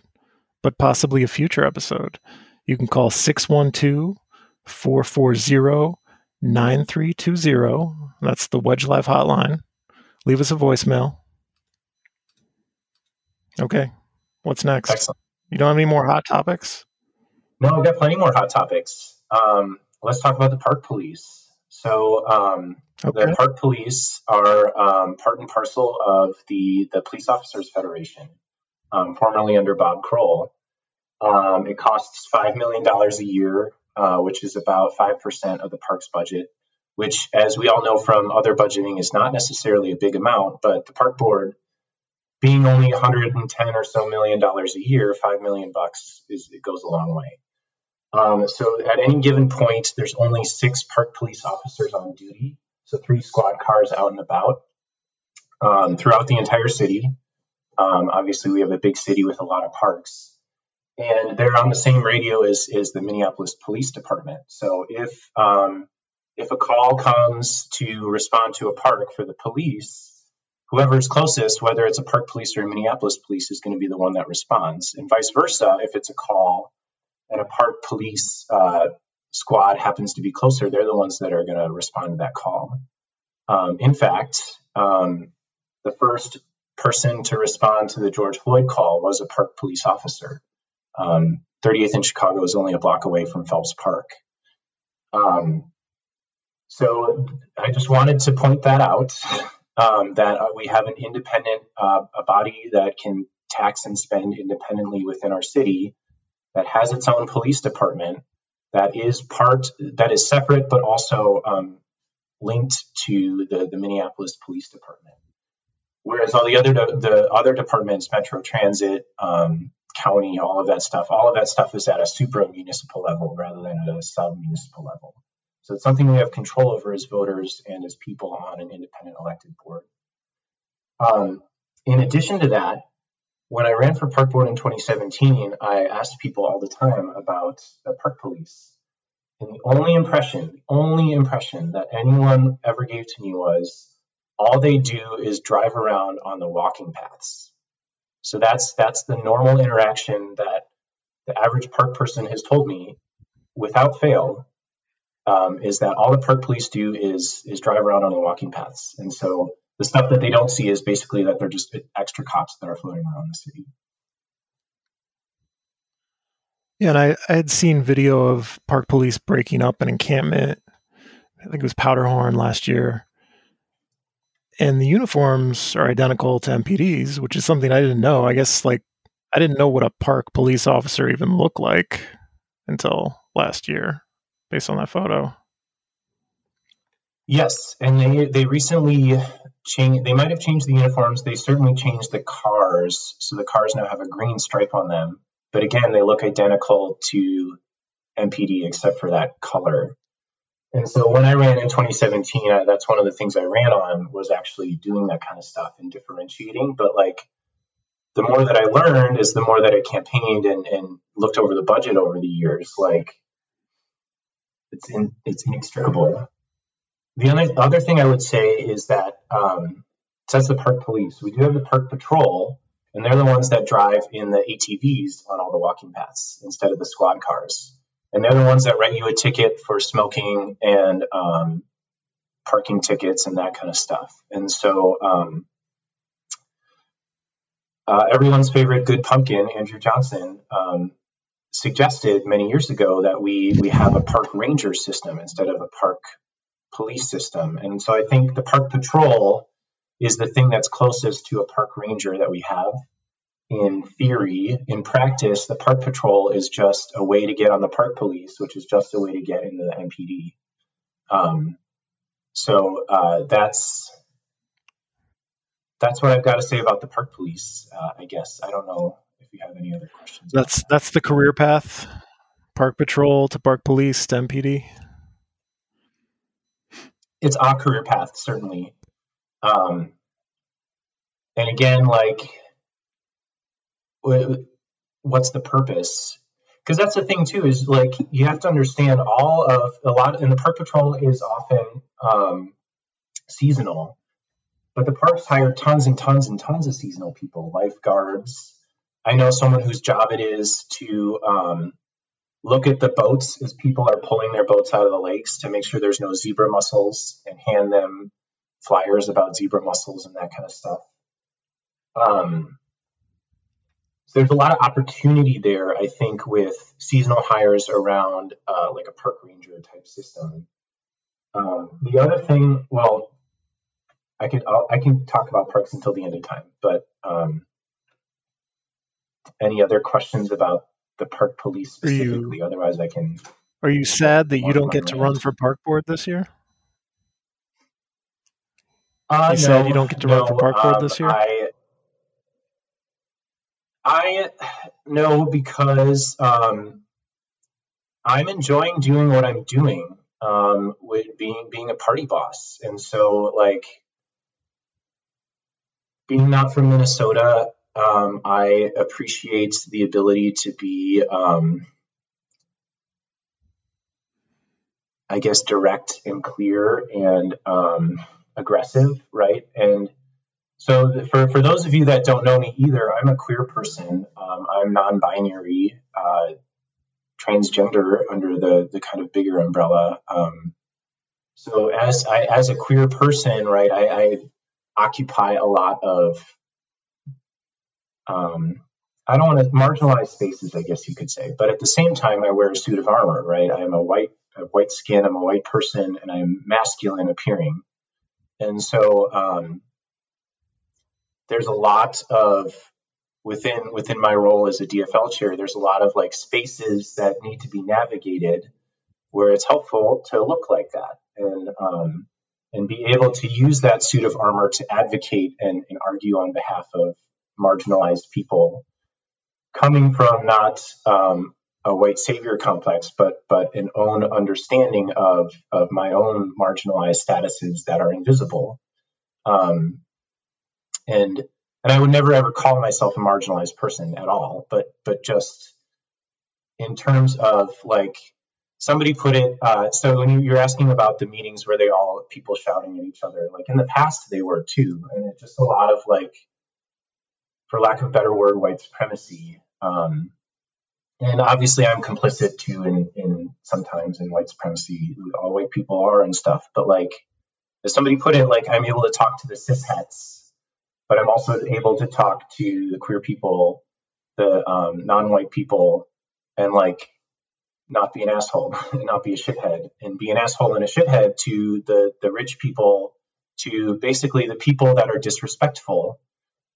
but possibly a future episode. You can call 612 440 9320. That's the Wedge Live hotline. Leave us a voicemail. Okay, what's next? Excellent. You don't have any more hot topics? No, I've got plenty more hot topics. Um, let's talk about the park police. So um, Okay. The park police are um, part and parcel of the the Police Officers Federation, um, formerly under Bob Kroll. Um, it costs five million dollars a year, uh, which is about five percent of the park's budget. Which, as we all know from other budgeting, is not necessarily a big amount. But the park board, being only 110 or so million dollars a year, five million bucks is it goes a long way. Um, so at any given point, there's only six park police officers on duty so three squad cars out and about um, throughout the entire city. Um, obviously, we have a big city with a lot of parks, and they're on the same radio as, as the Minneapolis Police Department. So if um, if a call comes to respond to a park for the police, whoever is closest, whether it's a park police or a Minneapolis police, is going to be the one that responds, and vice versa. If it's a call and a park police uh, squad happens to be closer, they're the ones that are going to respond to that call. Um, in fact, um, the first person to respond to the George Floyd call was a park police officer. Um, 38th in Chicago is only a block away from Phelps Park. Um, so I just wanted to point that out um, that uh, we have an independent uh, a body that can tax and spend independently within our city that has its own police department that is part that is separate but also um, linked to the, the Minneapolis Police Department. Whereas all the other the other departments, Metro Transit, um, county, all of that stuff, all of that stuff is at a supra municipal level rather than at a sub municipal level. So it's something we have control over as voters and as people on an independent elected board. Um, in addition to that, when I ran for park board in 2017, I asked people all the time about the park police. And the only impression, the only impression that anyone ever gave to me was all they do is drive around on the walking paths. So that's that's the normal interaction that the average park person has told me without fail um, is that all the park police do is is drive around on the walking paths. And so the stuff that they don't see is basically that they're just extra cops that are floating around the city. Yeah, and I, I had seen video of park police breaking up an encampment. I think it was Powderhorn last year. And the uniforms are identical to MPD's, which is something I didn't know. I guess like I didn't know what a park police officer even looked like until last year, based on that photo. Yes, and they they recently changed. They might have changed the uniforms. They certainly changed the cars, so the cars now have a green stripe on them. But again, they look identical to MPD except for that color. And so when I ran in 2017, I, that's one of the things I ran on was actually doing that kind of stuff and differentiating. But like the more that I learned is the more that I campaigned and, and looked over the budget over the years. Like it's in, it's inextricable. The other, other thing I would say is that um, says the park police. We do have the park patrol, and they're the ones that drive in the ATVs on all the walking paths instead of the squad cars. And they're the ones that write you a ticket for smoking and um, parking tickets and that kind of stuff. And so um, uh, everyone's favorite good pumpkin, Andrew Johnson, um, suggested many years ago that we we have a park ranger system instead of a park police system. And so I think the park patrol is the thing that's closest to a park ranger that we have. In theory, in practice, the park patrol is just a way to get on the park police, which is just a way to get into the MPD. Um, so uh, that's that's what I've got to say about the park police. Uh, I guess I don't know if you have any other questions. That's that's the career path: park patrol to park police to MPD it's a career path certainly. Um, and again like what's the purpose? Because that's the thing too is like you have to understand all of a lot and the park patrol is often um, seasonal but the parks hire tons and tons and tons of seasonal people lifeguards. I know someone whose job it is to um, look at the boats as people are pulling their boats out of the lakes to make sure there's no zebra mussels and hand them flyers about zebra mussels and that kind of stuff. Um, so there's a lot of opportunity there, I think, with seasonal hires around uh, like a park ranger type system. Um, the other thing, well, I could I'll, i can talk about parks until the end of time, but um, any other questions about the park police specifically. You, Otherwise, I can. Are you sad that you don't get to run for park board this year? Uh, you no, said you don't get to no, run for park board um, this year. I, I no because um, I'm enjoying doing what I'm doing um, with being being a party boss, and so like being not from Minnesota, um, I appreciate the ability to be, um, I guess, direct and clear and um, aggressive, right? And so, for, for those of you that don't know me either, I'm a queer person. Um, I'm non binary, uh, transgender under the, the kind of bigger umbrella. Um, so, as, I, as a queer person, right, I, I occupy a lot of um, I don't want to marginalize spaces, I guess you could say, but at the same time, I wear a suit of armor, right? I am a white, a white skin, I'm a white person, and I'm masculine appearing, and so um, there's a lot of within within my role as a DFL chair. There's a lot of like spaces that need to be navigated where it's helpful to look like that and um, and be able to use that suit of armor to advocate and, and argue on behalf of marginalized people coming from not um, a white savior complex, but but an own understanding of of my own marginalized statuses that are invisible. Um, and and I would never ever call myself a marginalized person at all, but but just in terms of like somebody put it uh, so when you're asking about the meetings where they all people shouting at each other like in the past they were too and it's just a lot of like for lack of a better word white supremacy. Um, and obviously i'm complicit too in, in sometimes in white supremacy all white people are and stuff but like as somebody put it like i'm able to talk to the cishets but i'm also able to talk to the queer people the um, non-white people and like not be an asshole and [LAUGHS] not be a shithead and be an asshole and a shithead to the the rich people to basically the people that are disrespectful.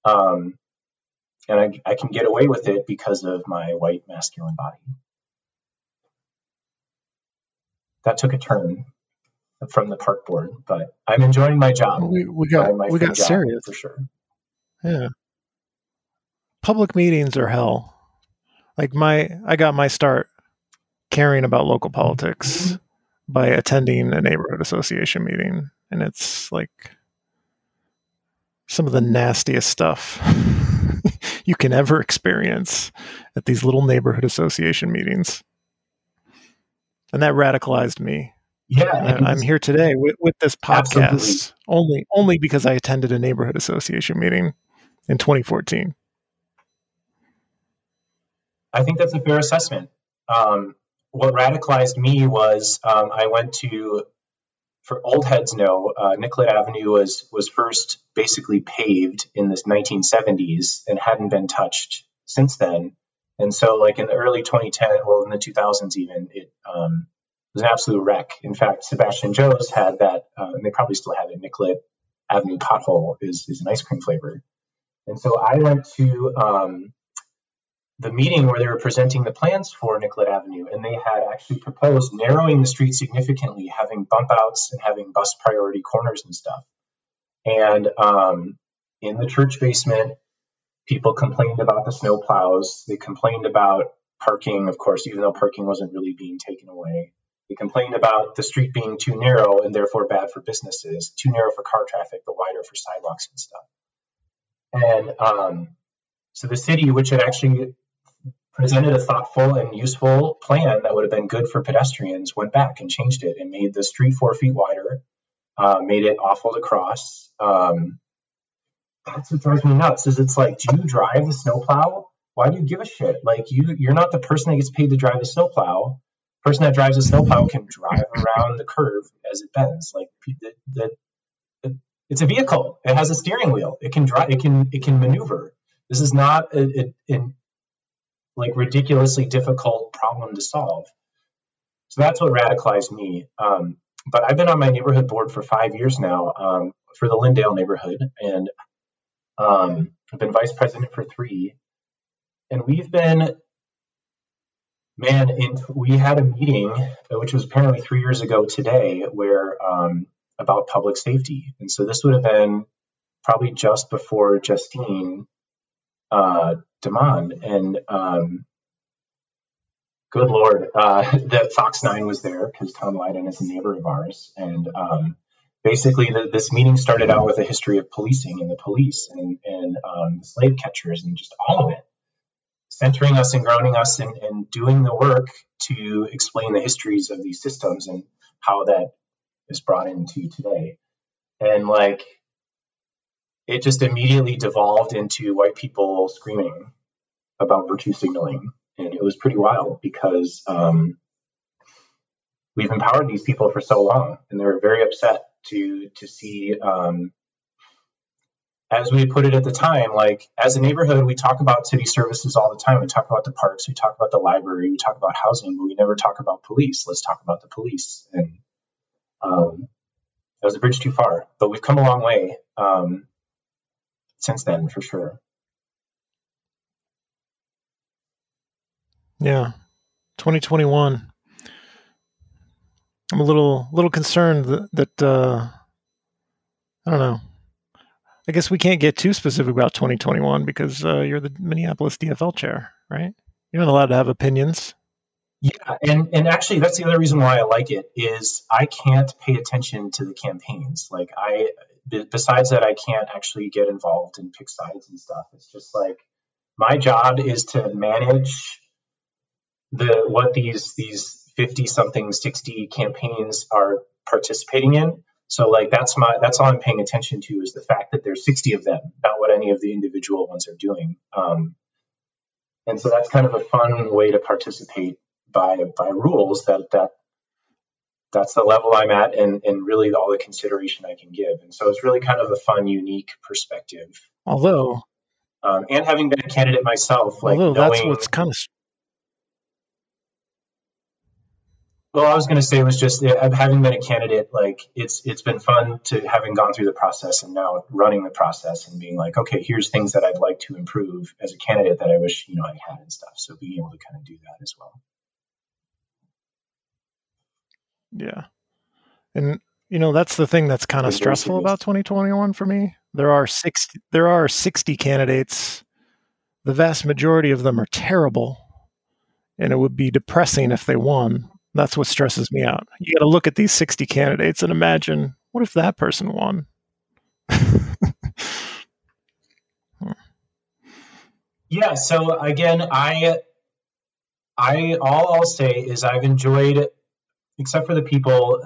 Um, and I, I can get away with it because of my white masculine body that took a turn from the park board but i'm enjoying my job We we got my we got serious. for sure Yeah. Public meetings are hell. Like my I got my start caring about local politics mm-hmm. by attending a neighborhood association meeting and it's like some of the nastiest stuff [LAUGHS] [LAUGHS] you can ever experience at these little neighborhood association meetings. And that radicalized me. yeah I, I'm here today with, with this podcast Absolutely. only only because I attended a neighborhood association meeting in 2014. I think that's a fair assessment. Um, what radicalized me was um, I went to, for old heads know, uh, Nicollet Avenue was was first basically paved in the 1970s and hadn't been touched since then. And so, like in the early 2010, well, in the 2000s even, it um, was an absolute wreck. In fact, Sebastian Joe's had that, uh, and they probably still have it. Nicollet Avenue pothole is is an ice cream flavor. And so I went to um, the meeting where they were presenting the plans for Nicollet Avenue, and they had actually proposed narrowing the street significantly, having bump outs and having bus priority corners and stuff. And um, in the church basement, people complained about the snow plows. They complained about parking, of course, even though parking wasn't really being taken away. They complained about the street being too narrow and therefore bad for businesses, too narrow for car traffic, but wider for sidewalks and stuff. And um, so the city, which had actually presented a thoughtful and useful plan that would have been good for pedestrians, went back and changed it and made the street four feet wider, uh, made it awful to cross. Um, that's what drives me nuts. Is it's like, do you drive the snowplow? Why do you give a shit? Like you, you're not the person that gets paid to drive the snowplow. Person that drives a snowplow can drive around the curve as it bends. Like the, the, the, it's a vehicle. It has a steering wheel. It can drive. It can it can maneuver. This is not a, a, an like ridiculously difficult problem to solve. So that's what radicalized me. Um, but I've been on my neighborhood board for five years now um, for the Lyndale neighborhood, and um, I've been vice president for three. And we've been, man, in, we had a meeting, which was apparently three years ago today, where um, about public safety. And so this would have been probably just before Justine uh, Damond. And um, good Lord, uh, [LAUGHS] that Fox 9 was there because Tom Lyden is a neighbor of ours. And um, basically, the, this meeting started out with a history of policing and the police and, and um, slave catchers and just all of it, centering us and grounding us and, and doing the work to explain the histories of these systems and how that is brought into today. And like, it just immediately devolved into white people screaming about virtue signaling. And it was pretty wild because um, we've empowered these people for so long, and they're very upset to to see, um, as we put it at the time, like as a neighborhood, we talk about city services all the time. We talk about the parks, we talk about the library, we talk about housing, but we never talk about police. Let's talk about the police. And um, that was a bridge too far, but we've come a long way um, since then, for sure. Yeah. 2021. I'm a little little concerned that, that uh I don't know. I guess we can't get too specific about 2021 because uh, you're the Minneapolis DFL chair, right? You're not allowed to have opinions. Yeah, and and actually, that's the other reason why I like it is I can't pay attention to the campaigns. Like I, besides that, I can't actually get involved and pick sides and stuff. It's just like my job is to manage the what these these 50 something 60 campaigns are participating in so like that's my that's all i'm paying attention to is the fact that there's 60 of them not what any of the individual ones are doing um, and so that's kind of a fun way to participate by by rules that that that's the level i'm at and and really all the consideration i can give and so it's really kind of a fun unique perspective Although, um, and having been a candidate myself like although that's what's kind of Well, I was going to say it was just uh, having been a candidate, like it's it's been fun to having gone through the process and now running the process and being like, okay, here's things that I'd like to improve as a candidate that I wish you know I had and stuff. So being able to kind of do that as well. Yeah. And you know, that's the thing that's kind of stressful about 2021 for me. There are 60 there are 60 candidates. The vast majority of them are terrible. And it would be depressing if they won. That's what stresses me out. You got to look at these 60 candidates and imagine what if that person won? [LAUGHS] Yeah. So again, I I all I'll say is I've enjoyed, except for the people,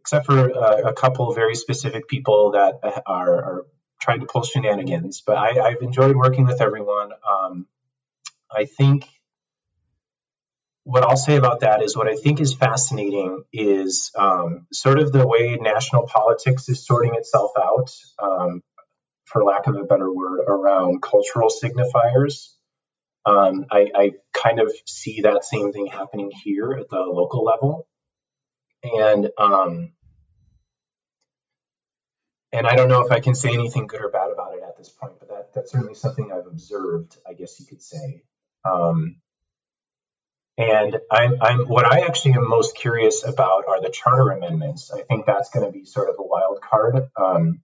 except for uh, a couple very specific people that are, are trying to pull shenanigans. But I, I've enjoyed working with everyone. Um, I think what I'll say about that is what I think is fascinating is um, sort of the way national politics is sorting itself out, um, for lack of a better word, around cultural signifiers. Um, I, I kind of see that same thing happening here at the local level, and um, and I don't know if I can say anything good or bad about it at this point, but that that's certainly something I've observed. I guess you could say. Um, and I'm, I'm what I actually am most curious about are the charter amendments. I think that's going to be sort of a wild card. Um,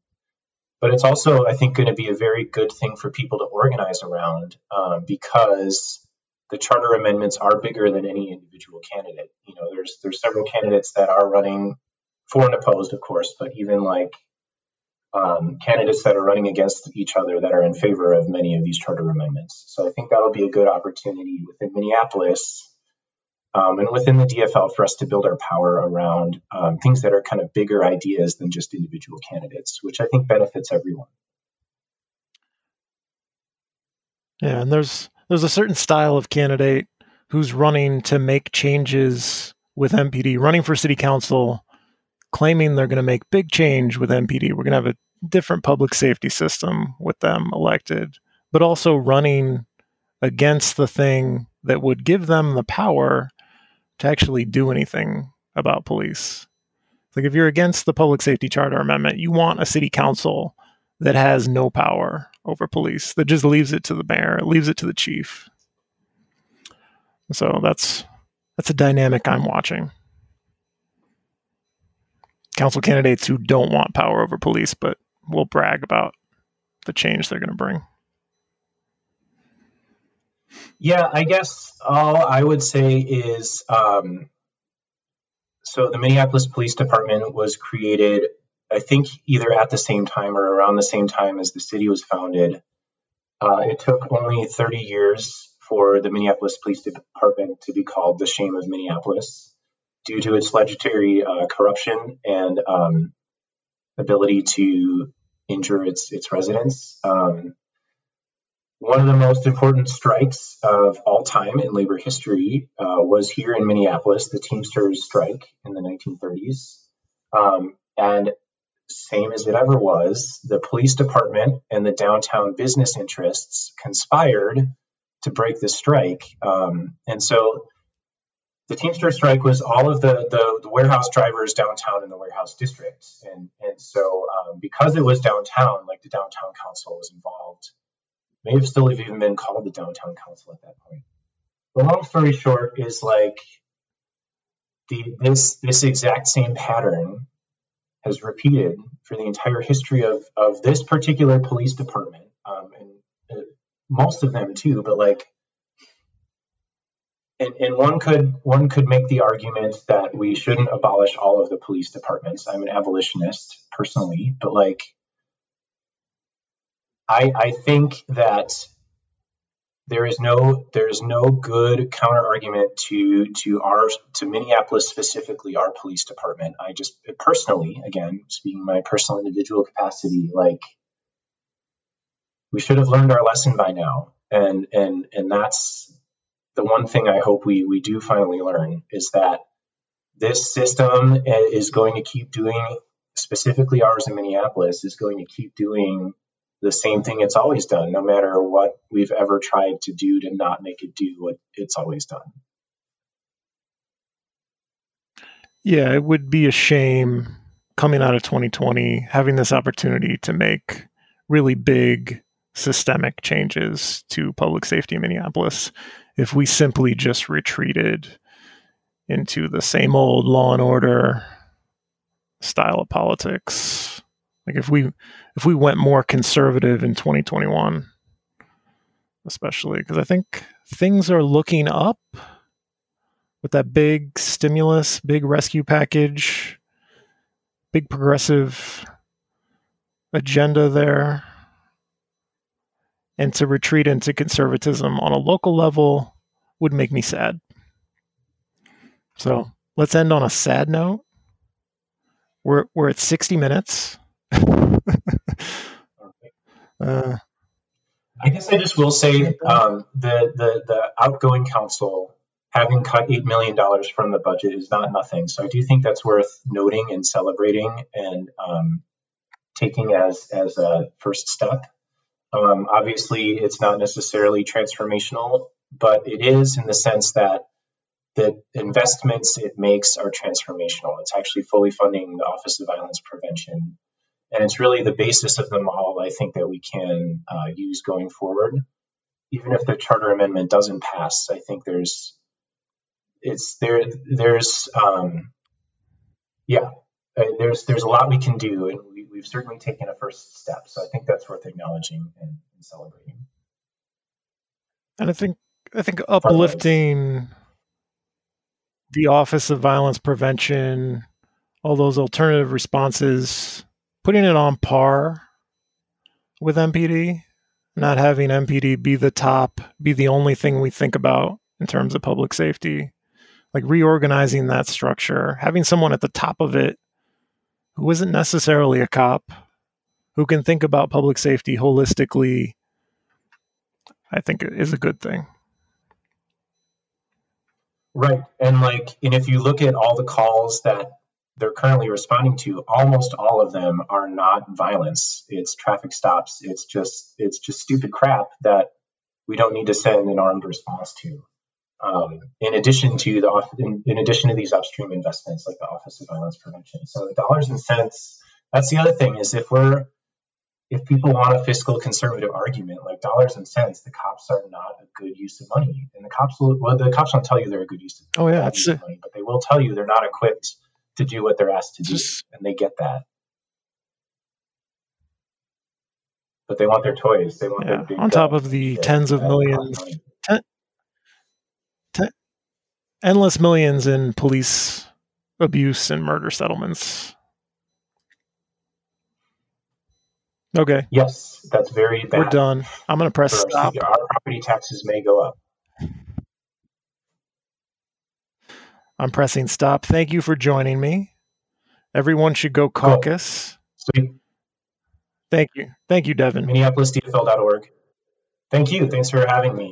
but it's also, I think, going to be a very good thing for people to organize around um, because the charter amendments are bigger than any individual candidate. You know, there's there's several candidates that are running for and opposed, of course, but even like um, candidates that are running against each other that are in favor of many of these charter amendments. So I think that'll be a good opportunity within Minneapolis um, and within the DFL for us to build our power around um, things that are kind of bigger ideas than just individual candidates, which I think benefits everyone. Yeah, and there's there's a certain style of candidate who's running to make changes with MPD, running for city council, claiming they're going to make big change with MPD. We're going to have a different public safety system with them elected, but also running against the thing that would give them the power to actually do anything about police. Like if you're against the public safety charter amendment, you want a city council that has no power over police, that just leaves it to the mayor, leaves it to the chief. So that's that's a dynamic I'm watching. Council candidates who don't want power over police, but will brag about the change they're going to bring. Yeah, I guess all I would say is um, so the Minneapolis Police Department was created, I think, either at the same time or around the same time as the city was founded. Uh, it took only 30 years for the Minneapolis Police Department to be called the shame of Minneapolis due to its legendary uh, corruption and um, ability to injure its its residents. Um, one of the most important strikes of all time in labor history uh, was here in Minneapolis, the Teamsters strike in the 1930s. Um, and same as it ever was, the police department and the downtown business interests conspired to break the strike. Um, and so the Teamster strike was all of the, the, the, warehouse drivers downtown in the warehouse district. And, and so um, because it was downtown, like the downtown council was involved may have still have even been called the downtown council at that point. The long story short is like the this this exact same pattern has repeated for the entire history of of this particular police department, um, and uh, most of them too. But like, and, and one could one could make the argument that we shouldn't abolish all of the police departments. I'm an abolitionist personally, but like I, I think that there is no there is no good counter argument to to our to Minneapolis specifically our police department. I just personally, again, speaking my personal individual capacity, like we should have learned our lesson by now, and and and that's the one thing I hope we we do finally learn is that this system is going to keep doing specifically ours in Minneapolis is going to keep doing the same thing it's always done, no matter what we've ever tried to do to not make it do what it's always done. Yeah, it would be a shame coming out of 2020 having this opportunity to make really big systemic changes to public safety in Minneapolis if we simply just retreated into the same old law and order style of politics like if we if we went more conservative in 2021, especially because I think things are looking up with that big stimulus, big rescue package, big progressive agenda there. And to retreat into conservatism on a local level would make me sad. So let's end on a sad note. We're, we're at 60 minutes. [LAUGHS] uh, I guess I just will say um, the, the the outgoing council having cut eight million dollars from the budget is not nothing. So I do think that's worth noting and celebrating and um, taking as as a first step. Um, obviously, it's not necessarily transformational, but it is in the sense that the investments it makes are transformational. It's actually fully funding the Office of Violence Prevention and it's really the basis of the model I think that we can uh, use going forward. Even if the charter amendment doesn't pass, I think there's it's there there's um, yeah uh, there's there's a lot we can do, and we, have certainly taken a first step. So I think that's worth acknowledging and, and celebrating. And I think I think uplifting the Office of Violence Prevention, all those alternative responses putting it on par with MPD, not having MPD be the top, be the only thing we think about in terms of public safety, like reorganizing that structure, having someone at the top of it who isn't necessarily a cop, who can think about public safety holistically, I think is a good thing. Right. And like, and if you look at all the calls that they're currently responding to, almost all of them are not violence. It's traffic stops. It's just it's just stupid crap that we don't need to send an armed response to. Um, in addition to the in, in, addition to these upstream investments like the Office of Violence Prevention. So dollars and cents. That's the other thing is if we're if people want a fiscal conservative argument like dollars and cents, the cops are not a good use of money, and the cops will well the cops don't tell you they're a good use of, oh yeah, that's it. money, but they will tell you they're not equipped to do what they're asked to do, and they get that. But they want their toys. They want yeah. on top of the tens of millions, ten, ten, endless millions in police abuse and murder settlements. Okay. Yes, that's very bad. We're done. I'm going to press stop. Our property taxes may go up. I'm pressing stop. Thank you for joining me. Everyone should go caucus. Sweet. Thank you. Thank you, Devin. MinneapolisDFL.org. Thank you. Thanks for having me.